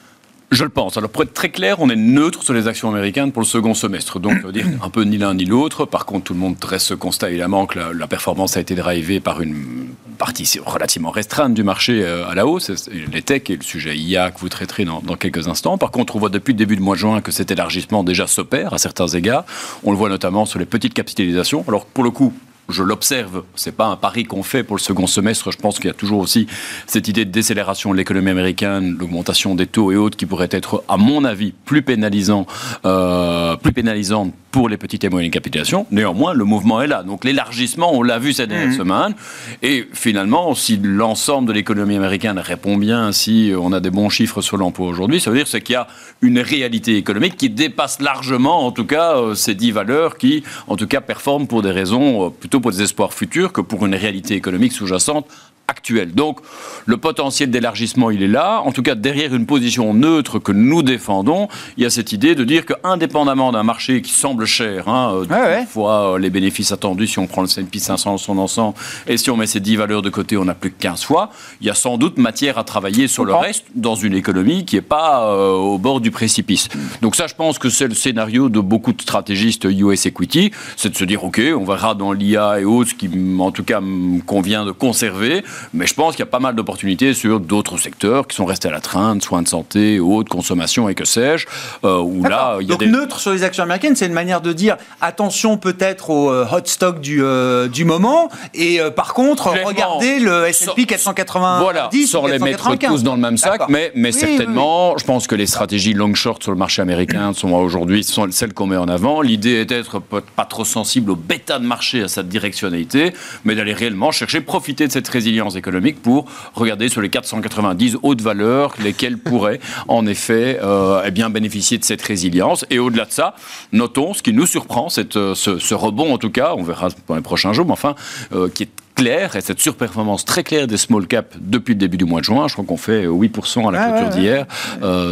Je le pense. Alors pour être très clair, on est neutre sur les actions américaines pour le second semestre. Donc, dire un peu ni l'un ni l'autre. Par contre, tout le monde dresse ce constat évidemment que la, performance a été drivée par une partie relativement restreinte du marché euh, à la hausse. Les tech et le sujet IA que vous traiterez dans, dans, quelques instants. Par contre, on voit depuis le début du mois de juin que cet élargissement déjà s'opère à certains égards. On le voit notamment sur les petites capitalisations. Alors pour le coup, je l'observe, c'est pas un pari qu'on fait pour le second semestre. Je pense qu'il y a toujours aussi cette idée de décélération de l'économie américaine, l'augmentation des taux et autres qui pourrait être, à mon avis, plus pénalisant, euh, plus pénalisante pour les petites et moyennes capitalisations. Néanmoins, le mouvement est là. Donc l'élargissement, on l'a vu cette dernière mmh. semaine. Et finalement, si l'ensemble de l'économie américaine répond bien, si on a des bons chiffres sur l'emploi aujourd'hui, ça veut dire qu'il y a une réalité économique qui dépasse largement, en tout cas, euh, ces dix valeurs qui, en tout cas, performent pour des raisons euh, pour des espoirs futurs que pour une réalité économique sous-jacente actuelle. Donc le potentiel d'élargissement, il est là. En tout cas, derrière une position neutre que nous défendons, il y a cette idée de dire qu'indépendamment d'un marché qui semble cher, hein, euh, fois euh, les bénéfices attendus, si on prend le S&P 500 son ensemble, et si on met ces 10 valeurs de côté, on a plus que 15 fois, il y a sans doute matière à travailler sur le reste dans une économie qui n'est pas euh, au bord du précipice. Donc ça, je pense que c'est le scénario de beaucoup de stratégistes US Equity, c'est de se dire, OK, on verra dans l'IA et autres, ce qui, en tout cas, convient de conserver, mais je pense qu'il y a pas mal d'opportunités sur d'autres secteurs qui sont restés à la traîne, soins de santé, haute consommation et que sais-je. Euh, où là, il y a Donc neutre sur les actions américaines, c'est une manière de dire attention peut-être au euh, hot stock du, euh, du moment et par contre regardez le S&P 490. Voilà, sans les mettre tous dans le même sac, mais, mais certainement, je pense que les stratégies long short sur le marché américain sont aujourd'hui sont celles qu'on met en avant. L'idée est d'être pas trop sensible au bêta de marché, à cette directionnalité, mais d'aller réellement chercher profiter de cette résilience économique pour regarder sur les 490 hautes valeurs, lesquelles pourraient en effet euh, eh bien, bénéficier de cette résilience. Et au-delà de ça, notons ce qui nous surprend, cette, euh, ce, rebond en tout cas, on verra dans les prochains jours, mais enfin, euh, qui est clair et cette surperformance très claire des small caps depuis le début du mois de juin. Je crois qu'on fait 8% à la ah clôture d'hier.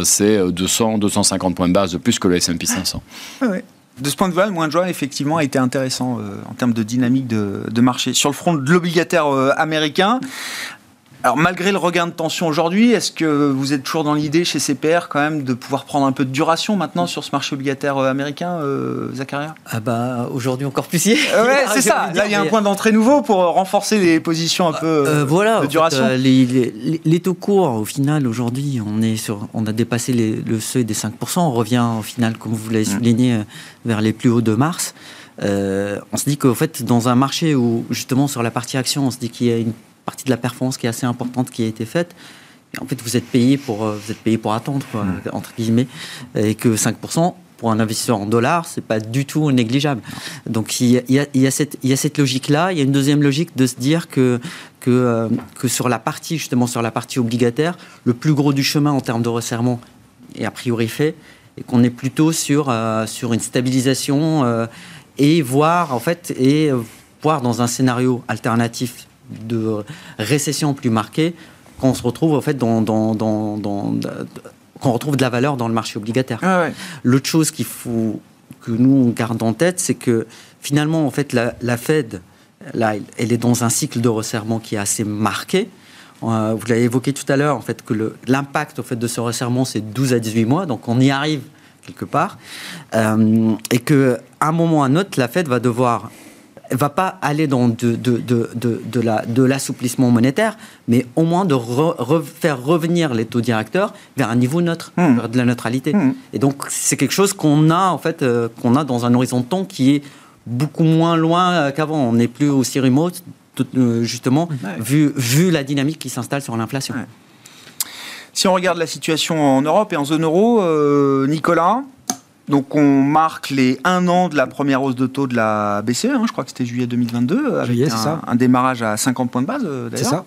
c'est 200, 250 points de base de plus que le S&P 500 de ce point de vue-là, le mois de juin, effectivement, a été intéressant euh, en termes de dynamique de, de, marché. Sur le front de l'obligataire euh, américain, alors malgré le regain de tension aujourd'hui, est-ce que vous êtes toujours dans l'idée chez CPR quand même de pouvoir prendre un peu de duration maintenant sur ce marché obligataire euh, américain, euh, Zacharia? Ah bah aujourd'hui encore plus si. Euh, ouais, c'est (laughs) ça. Là, il y a un point d'entrée nouveau pour renforcer les positions un peu voilà, de duration. les, taux courts, au final, aujourd'hui, on est sur, on a dépassé le seuil des 5%. On revient au final, comme vous l'avez mm. souligné, vers les plus hauts de mars. on se dit qu'au fait, dans un marché où justement sur la partie action, on se dit qu'il y a une partie de la performance qui est assez importante qui a été faite. Et en fait, vous êtes payé pour, vous êtes payé pour attendre, mmh. entre guillemets, et que 5%, pour un investisseur en dollars, c'est pas du tout négligeable. Donc il y a, il y a cette, il y a cette logique-là. Il y a une deuxième logique de se dire que que, euh, que sur la partie justement sur la partie obligataire, le plus gros du chemin en termes de resserrement est a priori fait et qu'on est plutôt sur euh, sur une stabilisation euh, et voir en fait et voir dans un scénario alternatif de récession plus marquée qu'on se retrouve en fait dans, dans, dans, dans qu'on retrouve de la valeur dans le marché obligataire. Ah L'autre chose qu'il faut que nous on garde en tête, c'est que finalement, en fait, la, Fed, là, elle est dans un cycle de resserrement qui est assez marqué. Euh, vous l'avez évoqué tout à l'heure, en fait, que l'impact fait, de ce resserrement, c'est 12 à 18 mois, donc on y arrive quelque part. Euh, et qu'à un moment ou à un autre, la Fed va devoir va pas aller dans de, de, de, de, la, de l'assouplissement monétaire, mais au moins de faire revenir les taux directeurs vers un niveau neutre, hmm. vers de la neutralité. Hmm. Et donc, c'est quelque chose qu'on a, en fait, euh, qu'on a dans un horizon de temps qui est beaucoup moins loin euh, qu'avant. On n'est plus aussi remote, euh, justement, vu, vu la dynamique qui s'installe sur l'inflation. Si on regarde la situation en Europe et en zone euro, Nicolas, donc on marque les un an de la première hausse de taux de la BCE, hein, je crois que c'était juillet 2022, avec un, ça. un, démarrage à 50 points de base euh, d'ailleurs. C'est ça.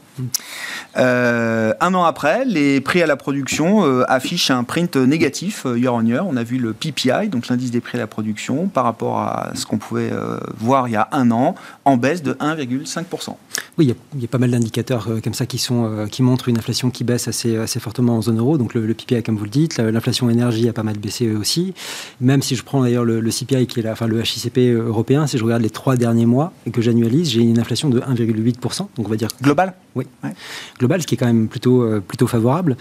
Euh, un an après, les prix à la production euh, affichent un print négatif year on year. On a vu le PPI, donc l'indice des prix à la production, par rapport à ce qu'on pouvait voir il y a un an, en baisse de 1,5%. Oui, il y, a pas mal d'indicateurs comme ça qui, sont, qui montrent une inflation qui baisse assez, assez fortement en zone euro. Donc le, le PPI, comme vous le dites, l'inflation énergie a pas mal baissé aussi. Même si je prends d'ailleurs le, CPI, qui est la, enfin le HICP européen, si je regarde les trois derniers mois et que j'annualise, j'ai une inflation de 1,8%. Donc on va dire global. Oui, global, ce qui est quand même plutôt euh, plutôt favorable.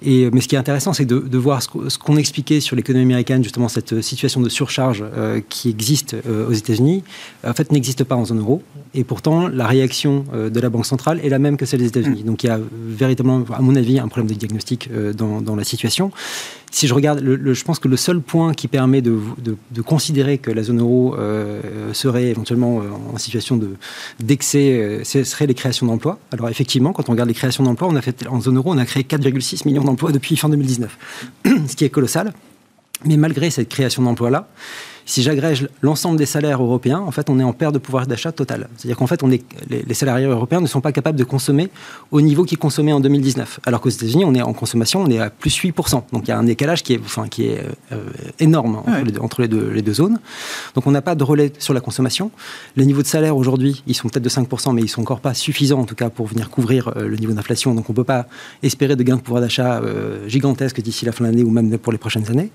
Et mais ce qui est intéressant, c'est de, voir ce qu'on expliquait sur l'économie américaine, justement cette situation de surcharge euh, qui existe euh, aux États-Unis, en fait n'existe pas en zone euro. Et pourtant, la réaction de la banque centrale est la même que celle des États-Unis. Mm. Donc il y a véritablement, à mon avis, un problème de diagnostic dans, dans la situation si je regarde, je pense que le seul point qui permet de, de, considérer que la zone euro euh, serait éventuellement euh, en situation d'excès, euh, ce serait les créations d'emplois. Alors effectivement, quand on regarde les créations d'emplois, on a fait en zone euro, on a créé 4,6 millions d'emplois depuis fin 2019, (clears throat) ce qui est colossal. Mais malgré cette création d'emplois-là, si j'agrège l'ensemble des salaires européens, en fait, on est en perte de pouvoir d'achat total. C'est-à-dire qu'en fait, on est, les, salariés européens ne sont pas capables de consommer au niveau qu'ils consommaient en 2019. Alors qu'aux États-Unis, on est en consommation, on est à plus 8%. Donc il y a un décalage qui est, enfin, qui est euh, énorme entre, les, deux, les, deux, zones. Donc on n'a pas de relais sur la consommation. Les niveaux de salaire aujourd'hui, ils sont peut-être de 5%, mais ils sont encore pas suffisants en tout cas pour venir couvrir euh, le niveau d'inflation. Donc on ne peut pas espérer de gains de pouvoir d'achat euh, gigantesques d'ici la fin de l'année ou même pour les prochaines années.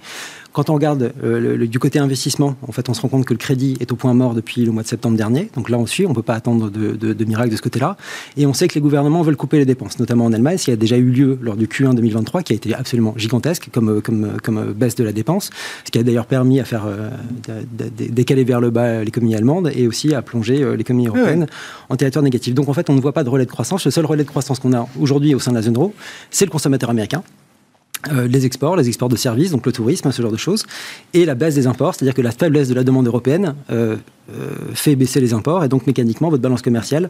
Quand on regarde euh, du côté investissement, en fait, on se rend compte que le crédit est au point mort depuis le mois de septembre dernier. Donc là, on suit, on ne peut pas attendre de, de, miracle de ce côté-là. Et on sait que les gouvernements veulent couper les dépenses, notamment en Allemagne, ce qui a déjà eu lieu lors du Q1 2023, qui a été absolument gigantesque comme, comme, comme baisse de la dépense, ce qui a d'ailleurs permis à faire euh, décaler vers le bas l'économie allemande et aussi à plonger euh, l'économie européenne en territoire négatif. Donc en fait, on ne voit pas de relais de croissance. Le seul relais de croissance qu'on a aujourd'hui au sein de la zone euro, c'est le consommateur américain. Euh, les exports, les exports de services, donc le tourisme, ce genre de choses, et la baisse des imports, c'est-à-dire que la faiblesse de la demande européenne euh, euh, fait baisser les imports, et donc mécaniquement, votre balance commerciale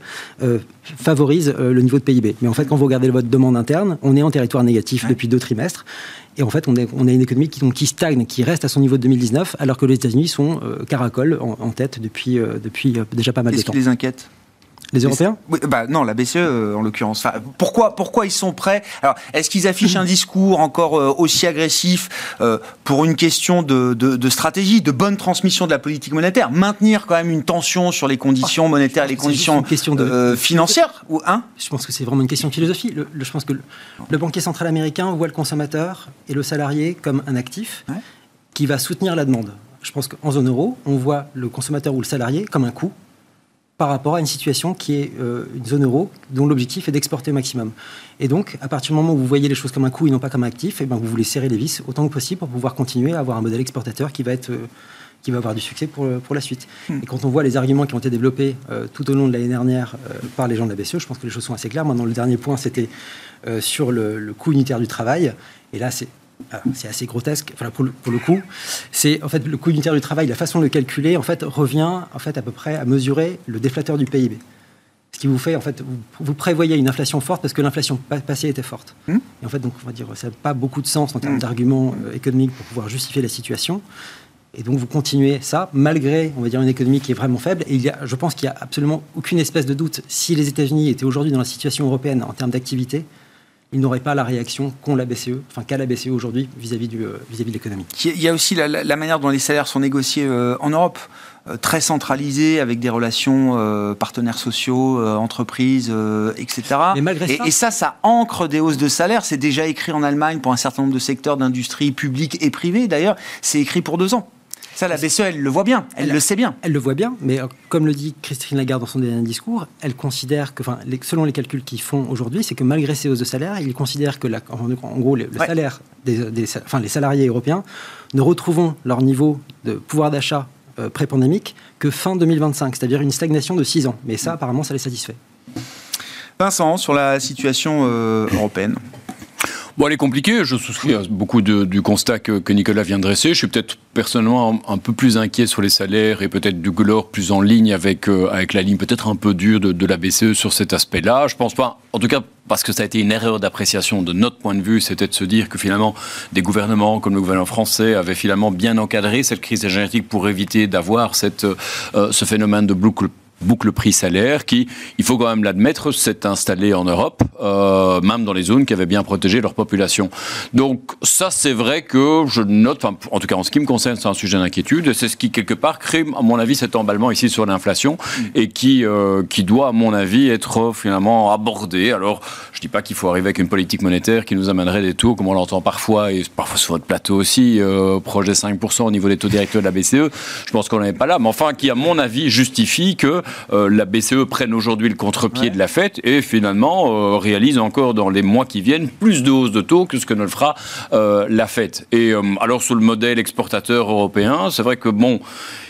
favorise le niveau de PIB. Mais en fait, quand vous regardez votre demande interne, on est en territoire négatif depuis deux trimestres, et en fait, on, est, on a une économie qui, donc, qui stagne, qui reste à son niveau de 2019, alors que les États-Unis sont caracoles en, tête depuis, depuis déjà pas mal de temps. Qu'est-ce qui les inquiète? Les Européens oui, bah Non, la BCE euh, en l'occurrence. pourquoi, pourquoi ils sont prêts? Alors, est-ce qu'ils affichent un discours encore euh, aussi agressif euh, pour une question de, de, stratégie, de bonne transmission de la politique monétaire? Maintenir quand même une tension sur les conditions ah, monétaires et les conditions question de, financières ou, hein? Je pense que c'est vraiment une question de philosophie. je pense que le, banquier central américain voit le consommateur et le salarié comme un actif qui va soutenir la demande. Je pense qu'en zone euro, on voit le consommateur ou le salarié comme un coût par rapport à une situation qui est euh, une zone euro dont l'objectif est d'exporter au maximum. Et donc, à partir du moment où vous voyez les choses comme un coût et non pas comme un actif, et eh ben, vous voulez serrer les vis autant que possible pour pouvoir continuer à avoir un modèle exportateur qui va être euh, qui va avoir du succès pour, pour la suite. Hmm. Et quand on voit les arguments qui ont été développés euh, tout au long de l'année dernière par les gens de la BCE, je pense que les choses sont assez claires. Maintenant, le dernier point, c'était sur le, le, coût unitaire du travail. Et là, c'est c'est assez grotesque pour, le, coup. C'est en fait le coût unitaire du travail, la façon de le calculer, en fait, revient en fait à peu près à mesurer le déflateur du PIB. ce qui vous fait, en fait, vous, prévoyez une inflation forte parce que l'inflation passée était forte. Hmm. Et en fait, donc, on va dire, ça n'a pas beaucoup de sens en termes hmm. d'arguments euh, économiques pour pouvoir justifier la situation. Et donc, vous continuez ça, malgré, on va dire, une économie qui est vraiment faible. Et il y a, je pense qu'il n'y a absolument aucune espèce de doute. Si les États-Unis étaient aujourd'hui dans la situation européenne en termes d'activité, ils n'auraient pas la réaction qu'ont la BCE, enfin qu'a la BCE aujourd'hui vis-à-vis euh, vis de l'économie. Il y a aussi la, manière dont les salaires sont négociés euh, en Europe. Euh, très centralisé avec des relations euh, partenaires sociaux, euh, entreprises, etc. Mais malgré et, ça... et ça, ça ancre des hausses de salaire. C'est déjà écrit en Allemagne pour un certain nombre de secteurs d'industrie publique et privée. D'ailleurs, c'est écrit pour deux ans. Ça, la BCE, elle le voit bien, elle, le sait bien. Elle le voit bien, mais comme le dit Christine Lagarde dans son dernier discours, elle considère que, enfin, selon les calculs qu'ils font aujourd'hui, c'est que malgré ces hausses de salaire, ils considèrent que, la, en, gros, le, salaire des, enfin, les salariés européens ne retrouvent leur niveau de pouvoir d'achat euh, pré-pandémique que fin 2025, c'est-à-dire une stagnation de 6 ans. Mais ça, apparemment, ça les satisfait. Vincent, sur la situation euh, européenne Bon, elle est compliquée. Je souscris beaucoup du constat que, Nicolas vient de dresser. Je suis peut-être personnellement un, peu plus inquiet sur les salaires et peut-être du Glor plus en ligne avec, euh, avec la ligne peut-être un peu dure de, la BCE sur cet aspect-là. Je pense pas, en tout cas, parce que ça a été une erreur d'appréciation de notre point de vue, c'était de se dire que finalement des gouvernements comme le gouvernement français avaient finalement bien encadré cette crise énergétique pour éviter d'avoir euh, ce phénomène de boucle boucle prix-salaire qui, il faut quand même l'admettre, s'est installée en Europe, euh, même dans les zones qui avaient bien protégé leur population. Donc ça, c'est vrai que je note, en tout cas en ce qui me concerne, c'est un sujet d'inquiétude. C'est ce qui, quelque part, crée, à mon avis, cet emballement ici sur l'inflation et qui, euh, qui doit, à mon avis, être finalement abordé. Alors, je dis pas qu'il faut arriver avec une politique monétaire qui nous amènerait des taux, comme on l'entend parfois, et parfois sur votre plateau aussi, euh, projet 5% au niveau des taux directeurs de la BCE. Je pense qu'on n'est pas là, mais enfin, qui, à mon avis, justifie que la BCE prenne aujourd'hui le contre-pied de la fête et finalement euh, réalise encore dans les mois qui viennent plus de hausses de taux que ce que ne le fera euh, la fête. Et alors sur le modèle exportateur européen, c'est vrai que bon,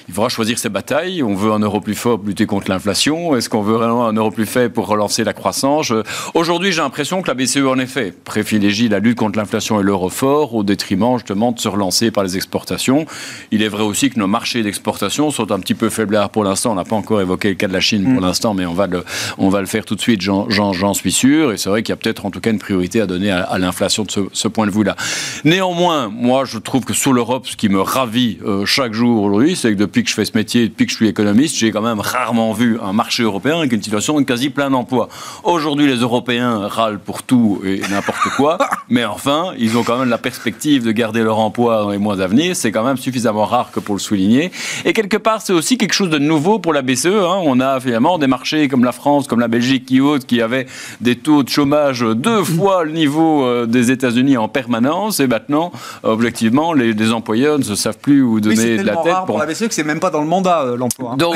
il faudra choisir ses batailles. On veut un euro plus fort pour lutter contre l'inflation. Est-ce qu'on veut vraiment un euro plus faible pour relancer la croissance? Aujourd'hui, j'ai l'impression que la BCE, en effet, privilégie la lutte contre l'inflation et l'euro fort au détriment justement de se relancer par les exportations. Il est vrai aussi que nos marchés d'exportation sont un petit peu faiblards pour l'instant. On n'a pas encore évoqué le cas de la Chine pour mm. l'instant, mais on va, le, on va le faire tout de suite, j'en suis sûr. Et c'est vrai qu'il y a peut-être en tout cas une priorité à donner à, l'inflation de ce, point de vue-là. Néanmoins, moi, je trouve que sur l'Europe, ce qui me ravit euh, chaque jour aujourd'hui, c'est que depuis depuis que je fais ce métier, depuis que je suis économiste, j'ai quand même rarement vu un marché européen avec une situation de quasi plein emploi. Aujourd'hui, les Européens râlent pour tout et n'importe quoi, (laughs) mais enfin, ils ont quand même la perspective de garder leur emploi dans les mois à venir. C'est quand même suffisamment rare que pour le souligner. Et quelque part, c'est aussi quelque chose de nouveau pour la BCE. Hein. On a finalement des marchés comme la France, comme la Belgique, qui autres, qui avaient des taux de chômage deux fois le niveau euh, des États-Unis en permanence. Et maintenant, objectivement, les, employeurs ne se savent plus où donner de la tête. pour la BCE que même pas dans le mandat, euh, l'emploi. Hein. Donc,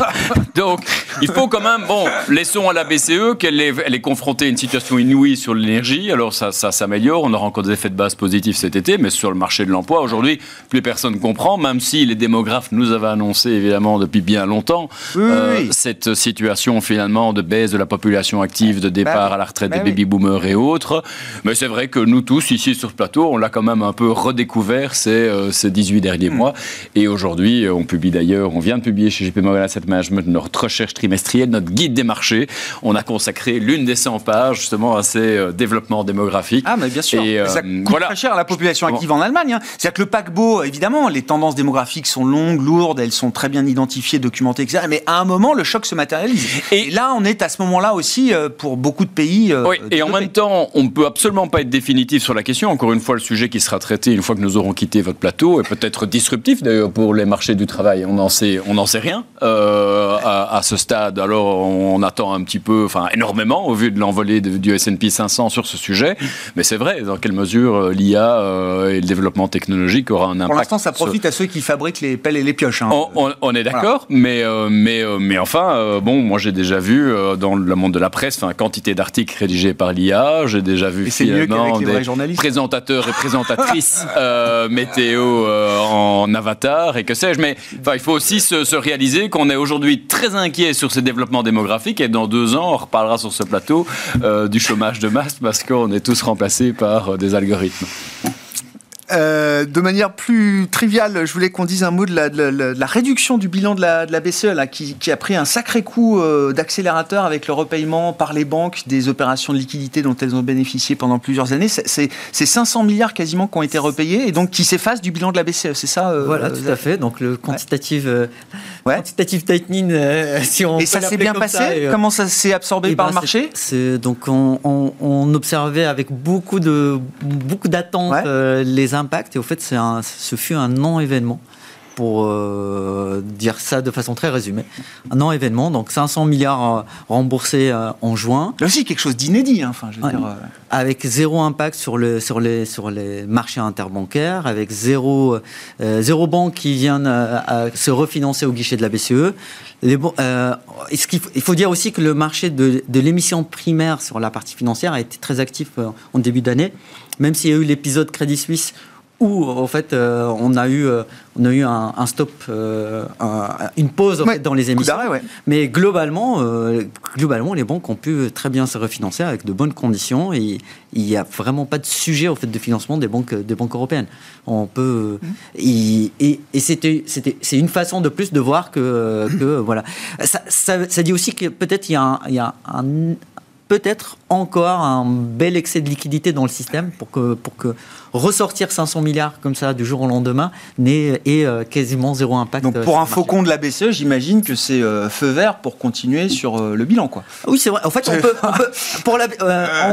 (laughs) donc, il faut quand même, bon, laissons à la BCE qu'elle est, elle est confrontée à une situation inouïe sur l'énergie. Alors, ça, ça s'améliore. On aura encore des effets de base positifs cet été, mais sur le marché de l'emploi, aujourd'hui, plus personne comprend, même si les démographes nous avaient annoncé, évidemment, depuis bien longtemps, euh, cette situation, finalement, de baisse de la population active, de départ bah à la retraite bah des baby-boomers et autres. Mais c'est vrai que nous tous, ici, sur ce plateau, on l'a quand même un peu redécouvert ces, euh, ces 18 derniers hmm. mois. Et aujourd'hui, on publie d'ailleurs, on vient de publier chez JP Morgan Asset Management notre recherche trimestrielle, notre guide des marchés. On a consacré l'une des 100 pages justement à ces euh, développements démographiques. Ah, mais bien sûr. Et, ça euh, coûte très cher à la population active en Allemagne. Hein. C'est-à-dire que le paquebot, évidemment, les tendances démographiques sont longues, lourdes, elles sont très bien identifiées, documentées, etc. Mais à un moment, le choc se matérialise. Et, là, on est à ce moment-là aussi euh, pour beaucoup de pays. oui, et en même temps, on ne peut absolument pas être définitif sur la question. Encore une fois, le sujet qui sera traité une fois que nous aurons quitté votre plateau est peut-être disruptif d'ailleurs pour les marchés du travail on n'en sait, on n'en sait rien euh, à, ce stade. Alors on attend un petit peu, enfin énormément au vu de l'envolée du S&P 500 sur ce sujet. Mais c'est vrai, dans quelle mesure euh, l'IA euh, et le développement technologique aura un impact. Pour l'instant, ça profite à ceux qui fabriquent les pelles et les pioches. Hein. On, est d'accord, mais mais mais enfin, bon, moi j'ai déjà vu dans le monde de la presse, enfin quantité d'articles rédigés par l'IA. J'ai déjà vu finalement des présentateurs et présentatrices (laughs) météo en avatar et que sais-je. Mais il faut aussi se, réaliser qu'on est aujourd'hui très inquiet sur ces développements démographiques et dans deux ans, on reparlera sur ce plateau euh, du chômage de masse parce qu'on est tous remplacés par euh, des algorithmes. Euh, de manière plus triviale, je voulais qu'on dise un mot de la, réduction du bilan de la, BCE, là, qui, a pris un sacré coup d'accélérateur avec le repayement par les banques des opérations de liquidité dont elles ont bénéficié pendant plusieurs années. C'est 500 milliards quasiment qui ont été repayés et donc qui s'effacent du bilan de la BCE, c'est ça Voilà, tout à fait. Donc le quantitative, quantitative tightening, (laughs) si on Et ça s'est bien passé Comment ça s'est absorbé eh par ben, le marché Donc on, observait avec beaucoup de beaucoup d'attentes les impacts et au fait ce fut un non-événement pour euh, dire ça de façon très résumée. Un non-événement, donc 500 milliards euh, remboursés euh, en juin. Là aussi, quelque chose d'inédit. Hein, enfin, Avec zéro impact sur, le, sur, les, sur les marchés interbancaires, avec zéro, zéro banque qui vient se refinancer au guichet de la BCE. Les, il faut dire aussi que le marché de, de l'émission primaire sur la partie financière a été très actif en début d'année, même s'il y a eu l'épisode Crédit Suisse où en fait euh, on a eu euh, on a eu un, stop euh, une pause dans les émissions. mais globalement globalement les banques ont pu très bien se refinancer avec de bonnes conditions. Et il n'y a vraiment pas de sujet au fait de financement des banques des banques européennes. On peut mmh. et, et, c'était c'était c'est une façon de plus de voir que, que (coughs) voilà. Ça, ça, dit aussi que peut-être il y a un, il y a un peut-être encore un bel excès de liquidité dans le système pour que, pour que ressortir 500 milliards comme ça du jour au lendemain n'ait euh, quasiment zéro impact. Donc pour un faucon de la BCE, j'imagine que c'est euh, feu vert pour continuer sur euh, le bilan. Quoi. Oui, c'est vrai. En fait, on peut, on peut, (laughs) pour la,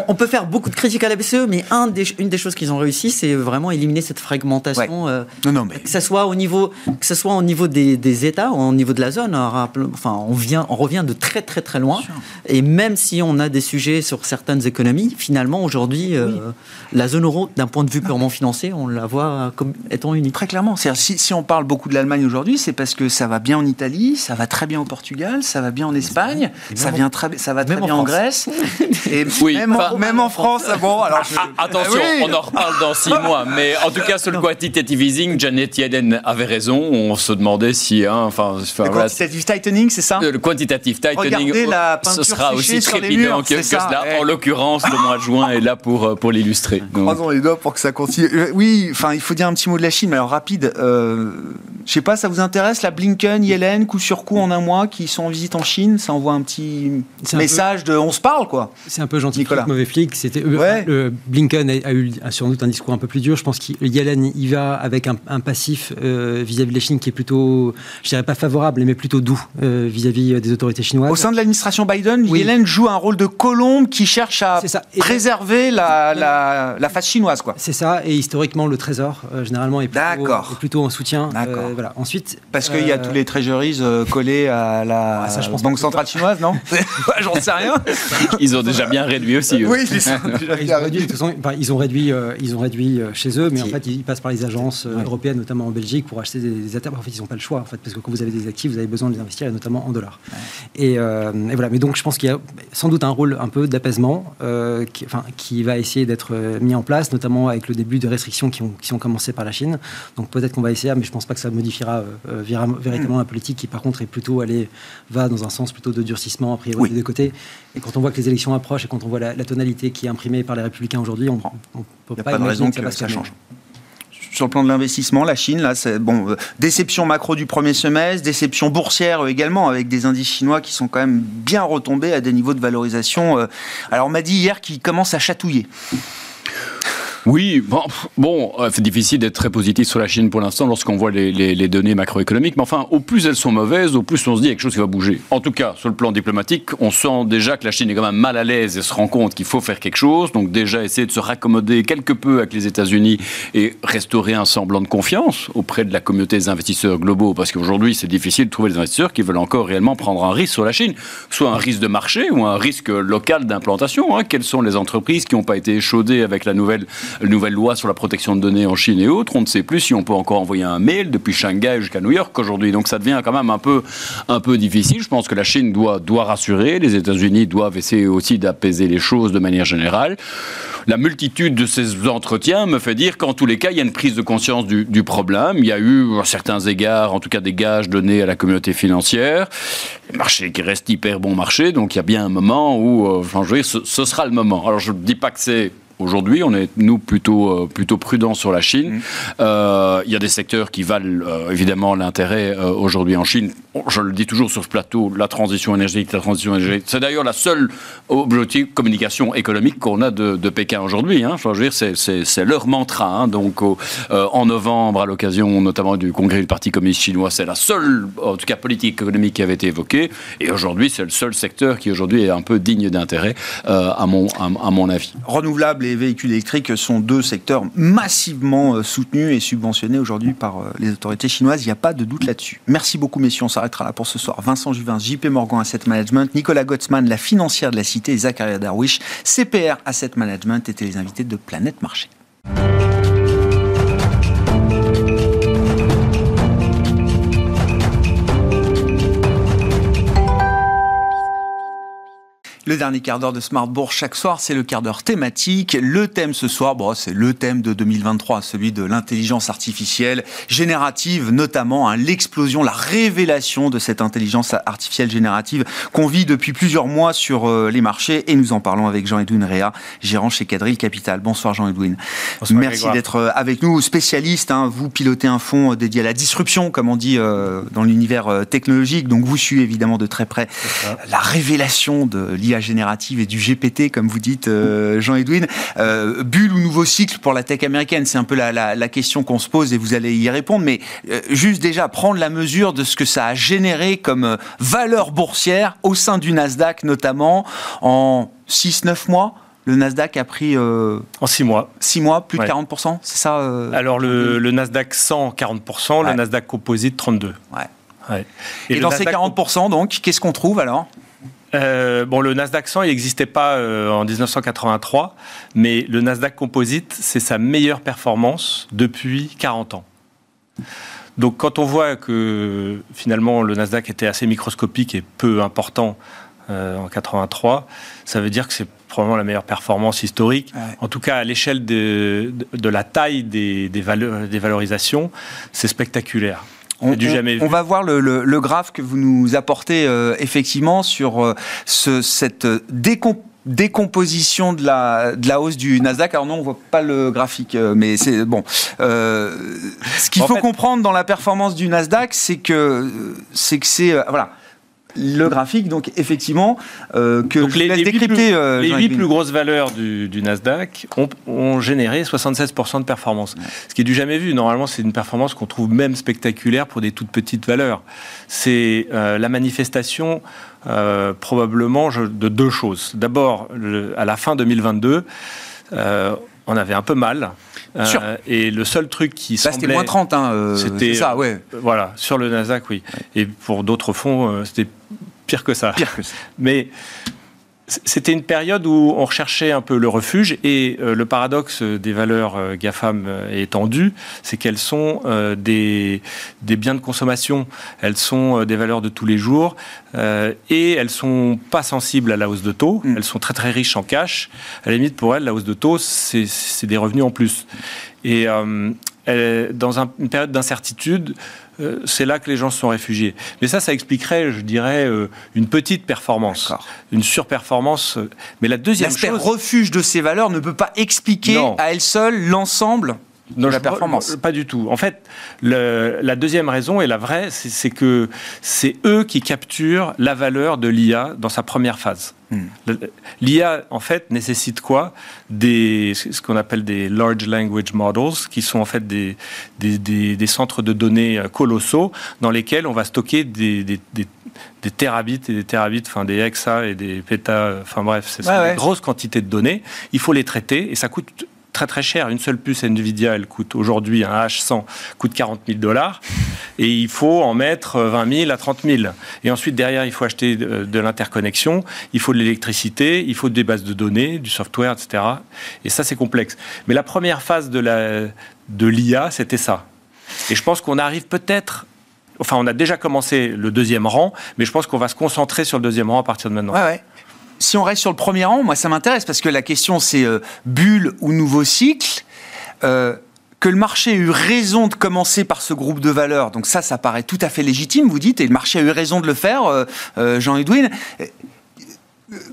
on, peut faire beaucoup de critiques à la BCE, mais un des, une des choses qu'ils ont réussi, c'est vraiment éliminer cette fragmentation. non, non, mais... Que ce soit au niveau, que ce soit au niveau des, des États ou au niveau de la zone. Enfin, on, vient, on revient de très très très loin. Et même si on a des sujets sur certaines économies, finalement, aujourd'hui, euh, la zone euro, d'un point de vue purement financier, on la voit comme étant unique. Très clairement. Si, si on parle beaucoup de l'Allemagne aujourd'hui, c'est parce que ça va bien en Italie, ça va très bien au Portugal, ça va bien en Espagne, ça, vient très, ça va très bien en, Grèce, et même, en, France. Ah bon, alors ah, attention, on en reparle dans six mois, mais en tout cas, sur le quantitative easing, Janet Yellen avait raison. On se demandait si. Hein, enfin, le quantitative tightening, c'est ça? Le quantitative tightening, ce sera aussi trépidant que, que cela en l'occurrence, le mois de juin est là pour, euh, pour l'illustrer. Croisons les doigts pour que ça continue. Euh, oui, enfin, il faut dire un petit mot de la Chine, mais alors rapide. Euh, je sais pas, ça vous intéresse la Blinken, Yellen, coup sur coup en un mois, qui sont en visite en Chine Ça envoie un petit message de on se parle, quoi. C'est un peu gentil, Nicolas. mauvais flic. C'était ouais. Blinken a, eu sans doute un discours un peu plus dur. Je pense que Yellen y va avec un, passif vis-à-vis de la Chine qui est plutôt, je dirais pas favorable, mais plutôt doux vis-à-vis des autorités chinoises. Au sein de l'administration Biden, Yellen joue un rôle de colombe qui cherche à préserver la, la, face chinoise. quoi. C'est ça, et historiquement, le Trésor, euh, généralement, est plutôt, est plutôt en soutien. Euh, voilà. Ensuite, Parce qu'il y a euh, tous les treasuries collés à la ah, ça, Banque centrale chinoise, non (laughs) J'en sais rien. Ils ont déjà bien réduit aussi. Oui, (laughs) ils, ont réduit, ils ont réduit, ils ont réduit chez eux, mais en fait, ils passent par les agences européennes, notamment en Belgique, pour acheter des, des En fait, ils n'ont pas le choix, en fait, parce que quand vous avez des actifs, vous avez besoin de les investir, et notamment en dollars. Et, et, voilà. Mais donc, je pense qu'il y a sans doute un rôle un peu d'apaisement euh, qui, enfin, qui, va essayer d'être mis en place, notamment avec le début des restrictions qui ont, qui ont commencé par la Chine. Donc peut-être qu'on va essayer, mais je ne pense pas que ça modifiera euh, véritablement la politique qui, par contre, est plutôt allée, va dans un sens plutôt de durcissement, a priori, des deux côtés. Et quand on voit que les élections approchent et quand on voit la, tonalité qui est imprimée par les républicains aujourd'hui, on ne peut pas, imaginer que ça, change sur le plan de l'investissement, la Chine, là, c'est bon, euh, déception macro du premier semestre, déception boursière également, avec des indices chinois qui sont quand même bien retombés à des niveaux de valorisation. Euh. alors, on m'a dit hier qu'ils commencent à chatouiller. Oui, bon, euh, c'est difficile d'être très positif sur la Chine pour l'instant lorsqu'on voit les, les, données macroéconomiques, mais enfin, au plus elles sont mauvaises, au plus on se dit quelque chose qui va bouger. En tout cas, sur le plan diplomatique, on sent déjà que la Chine est quand même mal à l'aise et se rend compte qu'il faut faire quelque chose, donc déjà essayer de se raccommoder quelque peu avec les États-Unis et restaurer un semblant de confiance auprès de la communauté des investisseurs globaux, parce qu'aujourd'hui, c'est difficile de trouver des investisseurs qui veulent encore réellement prendre un risque sur la Chine, soit un risque de marché ou un risque local d'implantation. Hein. Quelles sont les entreprises qui n'ont pas été échaudées avec la nouvelle nouvelle loi sur la protection de données en Chine et autres, on ne sait plus si on peut encore envoyer un mail depuis Shanghai jusqu'à New York aujourd'hui. Donc ça devient quand même un peu, un peu difficile. Je pense que la Chine doit, doit rassurer, les États-Unis doivent essayer aussi d'apaiser les choses de manière générale. La multitude de ces entretiens me fait dire qu'en tous les cas, il y a une prise de conscience du, problème. Il y a eu, à certains égards, en tout cas des gages donnés à la communauté financière. Le marché qui reste hyper bon marché, donc il y a bien un moment où, euh, je veux dire, ce, ce sera le moment. Alors je ne dis pas que c'est aujourd'hui. On est, nous, plutôt, plutôt prudents sur la Chine. Mmh. Il y a des secteurs qui valent évidemment l'intérêt aujourd'hui en Chine. Je le dis toujours sur ce plateau, la transition énergétique, la transition énergétique. C'est d'ailleurs la seule objectif communication économique qu'on a de, Pékin aujourd'hui. Hein. Je veux dire, c'est leur mantra. Hein. Donc, en novembre, à l'occasion notamment du congrès du Parti communiste chinois, c'est la seule, en tout cas, politique économique qui avait été évoquée. Et aujourd'hui, c'est le seul secteur qui aujourd'hui est un peu digne d'intérêt, euh, à, mon, à, mon avis. Renouvelables et véhicules électriques sont deux secteurs massivement euh, soutenus et subventionnés aujourd'hui par euh, les autorités chinoises. Il n'y a pas de doute là-dessus. Merci beaucoup, messieurs. On s'arrêtera là pour ce soir. Vincent Juvin, JP Morgan Asset Management, Nicolas Gottsman, la financière de la Cité, et Zachary Darwish, CPR Asset Management, étaient les invités de Planète Marché. Le dernier quart d'heure de Smartbourg chaque soir, c'est le quart d'heure thématique. Le thème ce soir, bon, c'est le thème de 2023, celui de l'intelligence artificielle générative, notamment hein, l'explosion, la révélation de cette intelligence artificielle générative qu'on vit depuis plusieurs mois sur euh, les marchés. Et nous en parlons avec Jean-Edwin Réa, gérant chez Cadril Capital. Bonsoir Jean-Edwin. Merci d'être euh, avec nous, spécialiste. Hein, vous pilotez un fonds euh, dédié à la disruption, comme on dit dans l'univers technologique. Donc vous suivez évidemment de très près la révélation de l'IA générative et du GPT, comme vous dites, euh, Jean-Edwin. Euh, bulle ou nouveau cycle pour la tech américaine C'est un peu la, question qu'on se pose et vous allez y répondre. Mais euh, juste déjà prendre la mesure de ce que ça a généré comme valeur boursière au sein du Nasdaq, notamment en 6-9 mois le Nasdaq a pris... en 6 mois. 6 mois, plus de 40%, c'est ça Alors le, Nasdaq 100, 40%, le Nasdaq Composite, 32%. Ouais. Et, dans ces 40%, donc, qu'est-ce qu'on trouve alors? Euh, bon, le Nasdaq 100, il n'existait pas euh, en 1983, mais le Nasdaq Composite, c'est sa meilleure performance depuis 40 ans. Donc, quand on voit que finalement le Nasdaq était assez microscopique et peu important euh, en 83, ça veut dire que c'est probablement la meilleure performance historique. En tout cas, à l'échelle de, la taille des, des valorisations, c'est spectaculaire. On, va voir le, graphe que vous nous apportez euh, effectivement sur euh, cette décomposition de la, de la hausse du Nasdaq. Alors non, on voit pas le graphique, euh, mais c'est bon. ce qu'il faut comprendre dans la performance du Nasdaq, c'est que c'est que c'est voilà le graphique, donc effectivement, euh, que je les, laisse décrypter. Euh, les 8 plus grosses valeurs du, Nasdaq ont, généré 76% de performance. Ce qui est du jamais vu. Normalement, c'est une performance qu'on trouve même spectaculaire pour des toutes petites valeurs. C'est euh, la manifestation probablement de deux choses. D'abord, à la fin 2022, on avait un peu mal. et le seul truc qui Là, c'était moins 30, hein, c'était ça, ouais. voilà, sur le Nasdaq, oui. Et pour d'autres fonds, c'était pire que ça. Pire que ça. (laughs) Mais c'était une période où on recherchait un peu le refuge et euh, le paradoxe des valeurs euh, GAFAM euh, étendues, c'est qu'elles sont des, des, biens de consommation, elles sont des valeurs de tous les jours et elles sont pas sensibles à la hausse de taux, mm. elles sont très très riches en cash. À la limite, pour elles, la hausse de taux, c'est des revenus en plus. Et dans une période d'incertitude, euh, c'est là que les gens se sont réfugiés. Mais ça, ça expliquerait, je dirais, euh, une petite performance, une surperformance. Euh, mais la deuxième chose, refuge de ces valeurs ne peut pas expliquer à elle seule l'ensemble de la performance. Pas du tout. En fait, la deuxième raison, et la vraie, c'est que c'est eux qui capturent la valeur de l'IA dans sa première phase. Hmm. L'IA, en fait, nécessite quoi? Des, Ce qu'on appelle des large language models, qui sont en fait des, des, centres de données euh, colossaux dans lesquels on va stocker des, des, terabits et des terabits, enfin des hexa et des pétas, enfin bref, c'est une grosse quantité de données. Il faut les traiter et ça coûte très très cher. Une seule puce Nvidia, elle coûte aujourd'hui, un H100 coûte 40 000 dollars. Et il faut en mettre 20 000 à 30 000. Et ensuite, derrière, il faut acheter de, l'interconnexion, il faut de l'électricité, il faut des bases de données, du software, etc. Et ça, c'est complexe. Mais la première phase de l'IA, c'était ça. Et je pense qu'on arrive peut-être Enfin, on a déjà commencé le deuxième rang, mais je pense qu'on va se concentrer sur le deuxième rang à partir de maintenant. Si on reste sur le premier rang, moi ça m'intéresse parce que la question c'est euh, bulle ou nouveau cycle. Euh, que le marché ait eu raison de commencer par ce groupe de valeurs, donc ça, ça paraît tout à fait légitime, vous dites, et le marché a eu raison de le faire, euh, Jean-Edwin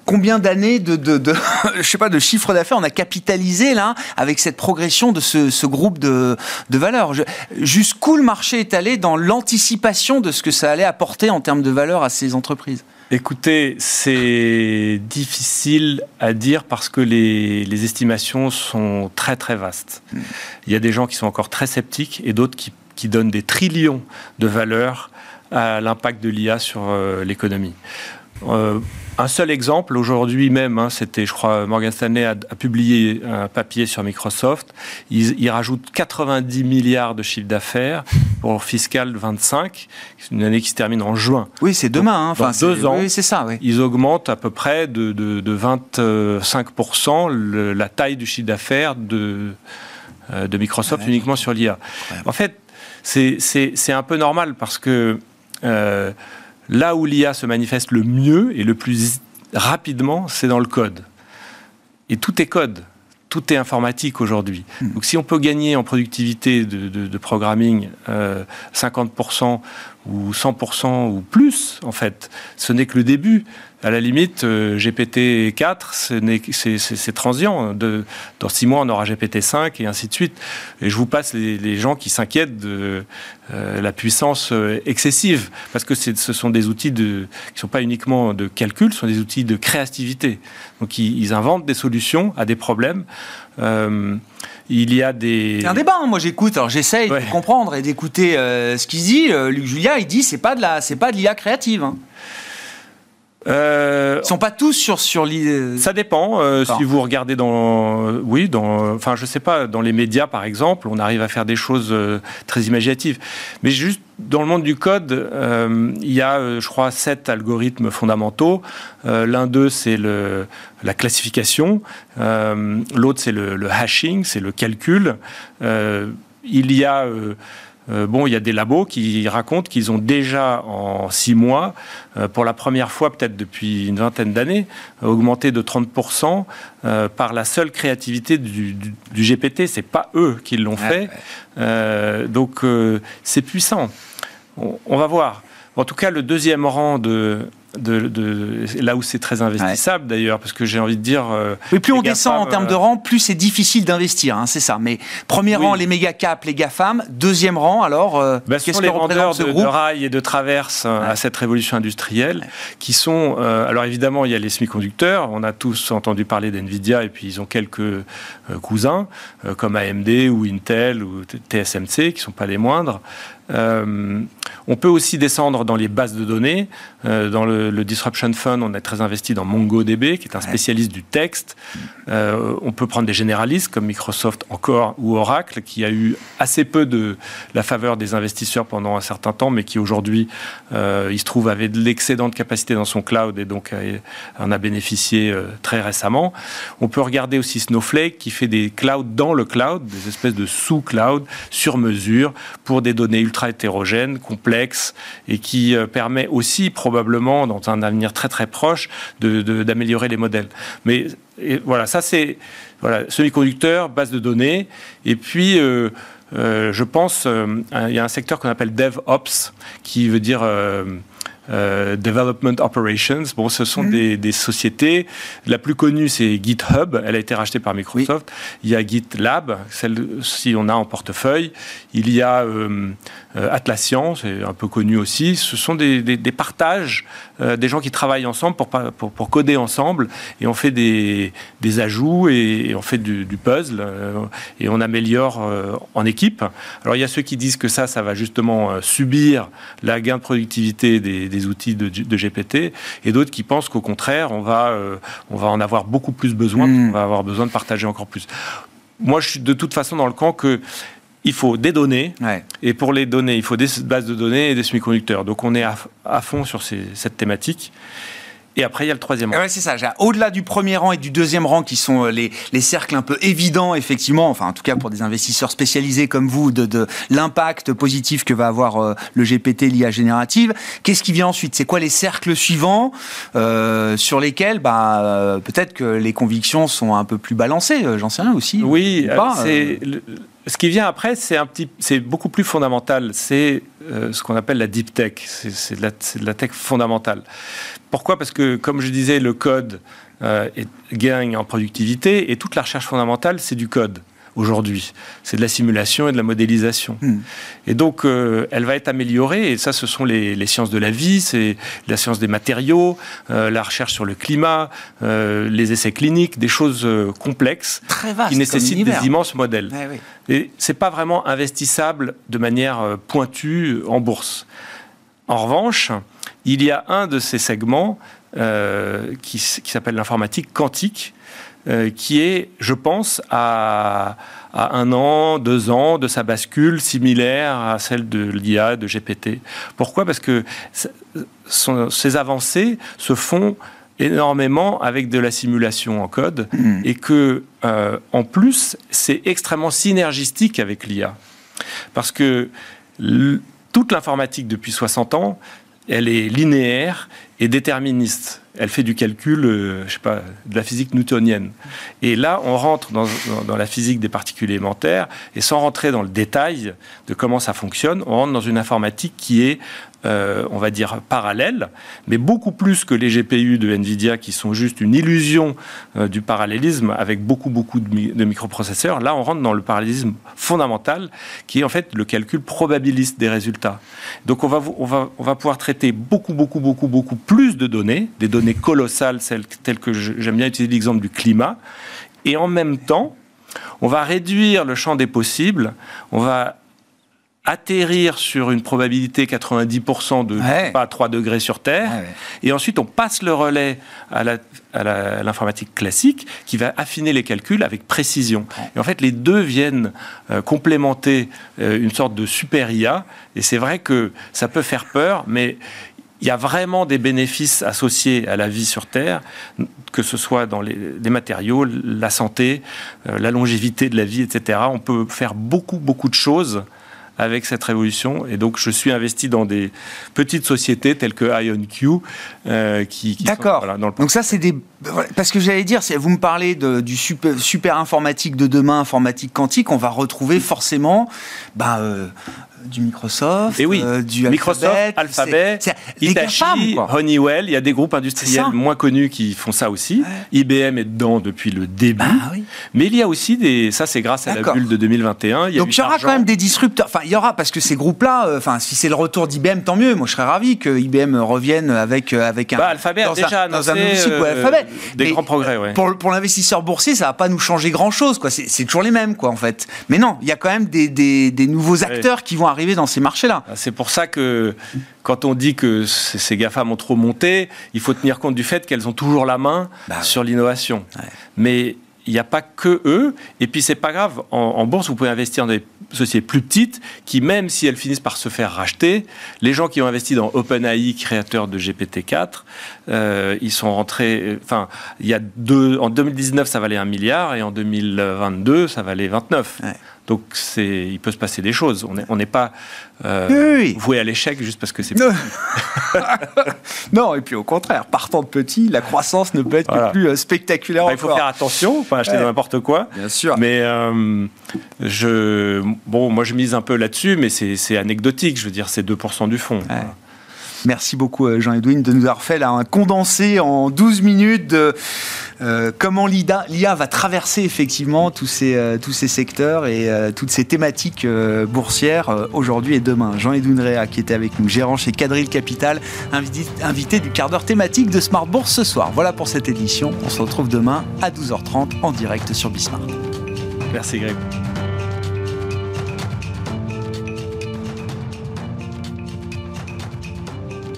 combien d'années de, de, (laughs) je sais pas, de chiffre d'affaires on a capitalisé là avec cette progression de ce, groupe de, de valeurs? Jusqu'où le marché est allé dans l'anticipation de ce que ça allait apporter en termes de valeur à ces entreprises? Écoutez, c'est difficile à dire parce que les, estimations sont très très vastes. Il y a des gens qui sont encore très sceptiques et d'autres qui, qui donnent des trillions de valeurs à l'impact de l'IA sur euh, l'économie. Euh, un seul exemple, aujourd'hui même, hein, c'était, je crois, Morgan Stanley a, publié un papier sur Microsoft. Il, rajoute 90 milliards de chiffre d'affaires pour fiscal 25, une année qui se termine en juin. Oui, c'est demain. Hein, enfin, deux ans. Oui, c'est ça. Oui. Ils augmentent à peu près de, de, 25% la taille du chiffre d'affaires de, euh, de Microsoft uniquement sur l'IA. En fait, c'est un peu normal parce que euh, Là où l'IA se manifeste le mieux et le plus rapidement, c'est dans le code. Et tout est code, tout est informatique aujourd'hui. Hmm. Donc si on peut gagner en productivité de, programming 50% euh, ou 100% ou plus, en fait, ce n'est que le début à la limite, euh, GPT-4, c'est transient. De, dans six mois, on aura GPT-5 et ainsi de suite. Et je vous passe les, gens qui s'inquiètent de euh, la puissance euh, excessive, parce que ce sont des outils de, qui ne sont pas uniquement de calcul, ce sont des outils de créativité. Donc ils, inventent des solutions à des problèmes. Il y a des. C'est un débat. Hein. Moi, j'écoute. Alors, j'essaye de comprendre et d'écouter ce qu'il dit. Luc Julia, il dit c'est pas de la, c'est pas de l'IA créative. Hein. Euh, Ils sont pas tous sur sur l'idée. Ça dépend. Euh, si vous regardez dans, oui, dans, enfin, je sais pas, dans les médias par exemple, on arrive à faire des choses euh, très imaginatives. Mais juste dans le monde du code, euh, il y a, je crois, sept algorithmes fondamentaux. L'un d'eux, c'est le la classification. L'autre, c'est le, le, hashing, c'est le calcul. il y a euh, bon, il y a des labos qui racontent qu'ils ont déjà en six mois, euh, pour la première fois peut-être depuis une vingtaine d'années, augmenté de 30% euh, par la seule créativité du, du, GPT. C'est pas eux qui l'ont fait, donc c'est puissant. on, va voir. En tout cas, le deuxième rang de, de, là où c'est très investissable d'ailleurs, parce que j'ai envie de dire. Euh, oui, plus on descend en termes de rang, plus c'est difficile d'investir, hein, c'est ça. Mais premier rang, les méga caps, les GAFAM. Deuxième rang, alors, euh, bah, qu'est-ce que les vendeurs de, de rails et de traverses euh, à cette révolution industrielle, qui sont. alors évidemment, il y a les semi-conducteurs. On a tous entendu parler d'NVIDIA, et puis ils ont quelques cousins, comme AMD ou Intel ou TSMC, qui sont pas les moindres. Euh, on peut aussi descendre dans les bases de données. Euh, dans le, Disruption Fund, on est très investi dans MongoDB, qui est un spécialiste du texte. Euh, on peut prendre des généralistes comme Microsoft encore ou Oracle, qui a eu assez peu de la faveur des investisseurs pendant un certain temps, mais qui aujourd'hui, il se trouve, avait de l'excédent de capacité dans son cloud et donc en a bénéficié très récemment. On peut regarder aussi Snowflake, qui fait des clouds dans le cloud, des espèces de sous-clouds sur mesure pour des données ultra hétérogène, complexe, et qui euh, permet aussi probablement, dans un avenir très très proche, d'améliorer les modèles. Mais voilà, ça c'est voilà, semi-conducteur, base de données, et puis euh, euh, je pense, il y a un secteur qu'on appelle DevOps, qui veut dire euh, development Operations. Bon, ce sont mhm. des, sociétés. La plus connue, c'est GitHub. Elle a été rachetée par Microsoft. Il y a GitLab, celle-ci on a en portefeuille. Il y a euh, euh, Atlassian, c'est un peu connu aussi. Ce sont des, partages, des gens qui travaillent ensemble pour, pour, coder ensemble et on fait des, ajouts et, on fait du, puzzle et on améliore en équipe. Alors il y a ceux qui disent que ça, ça va justement subir la gain de productivité des des outils de, GPT, et d'autres qui pensent qu'au contraire, on va, euh, on va en avoir beaucoup plus besoin, hmm. on va avoir besoin de partager encore plus. Moi, je suis de toute façon dans le camp que il faut des données, et pour les données, il faut des bases de données et des semi-conducteurs. Donc on est à, fond sur cette thématique. Et après, il y a le troisième rang. Ouais, c'est ça. Au-delà du premier rang et du deuxième rang, qui sont euh, les, les, cercles un peu évidents, effectivement, enfin, en tout cas pour des investisseurs spécialisés comme vous, de, de l'impact positif que va avoir euh, le GPT, l'IA générative. Qu'est-ce qui vient ensuite? C'est quoi les cercles suivants euh, sur lesquels, bah, euh, peut-être que les convictions sont un peu plus balancées? J'en sais rien aussi. Oui, c'est ce qui vient après, c'est un petit, c'est beaucoup plus fondamental. C'est euh, ce qu'on appelle la deep tech. C'est de, la tech fondamentale. Pourquoi? Parce que, comme je disais, le code euh, gagne en productivité et toute la recherche fondamentale, c'est du code aujourd'hui. C'est de la simulation et de la modélisation. Hmm. Et donc, euh, elle va être améliorée, et ça, ce sont les, sciences de la vie, c'est la science des matériaux, euh, la recherche sur le climat, euh, les essais cliniques, des choses complexes qui nécessitent des immenses modèles. Et c'est pas vraiment investissable de manière pointue en bourse. En revanche, il y a un de ces segments qui, qui s'appelle l'informatique quantique, euh, qui est, je pense, à, un an, deux ans de sa bascule similaire à celle de l'IA, de GPT. Pourquoi? Parce que ces avancées se font énormément avec de la simulation en code hmm. et que, euh, en plus, c'est extrêmement synergistique avec l'IA. Parce que toute l'informatique depuis 60 ans, elle est linéaire et déterministe elle fait du calcul, euh, je sais pas, de la physique newtonienne. Et là, on rentre dans, dans, la physique des particules élémentaires, et sans rentrer dans le détail de comment ça fonctionne, on rentre dans une informatique qui est euh, on va dire, parallèle, mais beaucoup plus que les GPU de NVIDIA qui sont juste une illusion euh, du parallélisme avec beaucoup, beaucoup de, microprocesseurs. Là, on rentre dans le parallélisme fondamental qui est en fait le calcul probabiliste des résultats. Donc, on va, on va, on va pouvoir traiter beaucoup, beaucoup, beaucoup, beaucoup plus de données, des données colossales, telles que j'aime bien utiliser l'exemple du climat, et en même temps, on va réduire le champ des possibles, on va atterrir sur une probabilité 90% de pas 3 degrés sur Terre, et ensuite on passe le relais à l'informatique classique qui va affiner les calculs avec précision. Et en fait, les deux viennent euh, complémenter euh, une sorte de super IA, et c'est vrai que ça peut faire peur, mais il y a vraiment des bénéfices associés à la vie sur Terre, que ce soit dans les, matériaux, la santé, euh, la longévité de la vie, etc. On peut faire beaucoup, beaucoup de choses avec cette révolution. Et donc, je suis investi dans des petites sociétés telles que IonQ, euh, qui, D'accord. donc ça, c'est des... Parce que j'allais dire, vous me parlez de, du super, super, informatique de demain, informatique quantique, on va retrouver forcément bah, euh, du Microsoft, et oui, euh, du Microsoft, Alphabet, Hitachi, Honeywell. Il y a des groupes industriels moins connus qui font ça aussi. IBM est dedans depuis le début. Bah Mais il y a aussi des. Ça, c'est grâce à la bulle de 2021. Il y Donc il y aura quand même des disrupteurs. Enfin, il y aura parce que ces groupes-là. Euh, enfin, si c'est le retour d'IBM, tant mieux. Moi, je serais ravi que IBM revienne avec euh, avec un. Bah, Alphabet dans déjà un, dans un Alphabet. Des grands progrès. Ouais. Pour, pour l'investisseur boursier, ça va pas nous changer grand-chose. Quoi, c'est toujours les mêmes, quoi, en fait. Mais non, il y a quand même des, des, des nouveaux acteurs qui vont arriver dans ces marchés-là. Ah, c'est pour ça que quand on dit que ces GAFAM ont trop monté, il faut tenir compte du fait qu'elles ont toujours la main bah sur l'innovation. Mais il n'y a pas que eux. Et puis, c'est pas grave. En, bourse, vous pouvez investir dans des sociétés plus petites qui, même si elles finissent par se faire racheter, les gens qui ont investi dans OpenAI, créateur de GPT-4, euh, ils sont rentrés. Enfin, il y a deux. En 2019, ça valait un milliard et en 2022, ça valait 29. Donc c'est, il peut se passer des choses. On n'est pas euh, voué à l'échec juste parce que c'est non. (laughs) non, et puis au contraire, partant de petit, la croissance ne peut être que plus euh, spectaculaire. il faut faire attention, pas acheter n'importe quoi. Bien sûr. Mais euh, je, bon, moi je mise un peu là-dessus, mais c'est anecdotique. Je veux dire, c'est 2% du fond. Merci beaucoup Jean-Edwin de nous avoir fait un condensé en 12 minutes de euh, comment l'IA va traverser effectivement tous ces, euh, tous ces secteurs et euh, toutes ces thématiques boursières aujourd'hui et demain. Jean-Edouin Réa qui était avec nous, gérant chez Cadril Capital, invité, du quart d'heure thématique de Smart Bourse ce soir. Voilà pour cette édition. On se retrouve demain à 12h30 en direct sur Bismart. Merci Greg.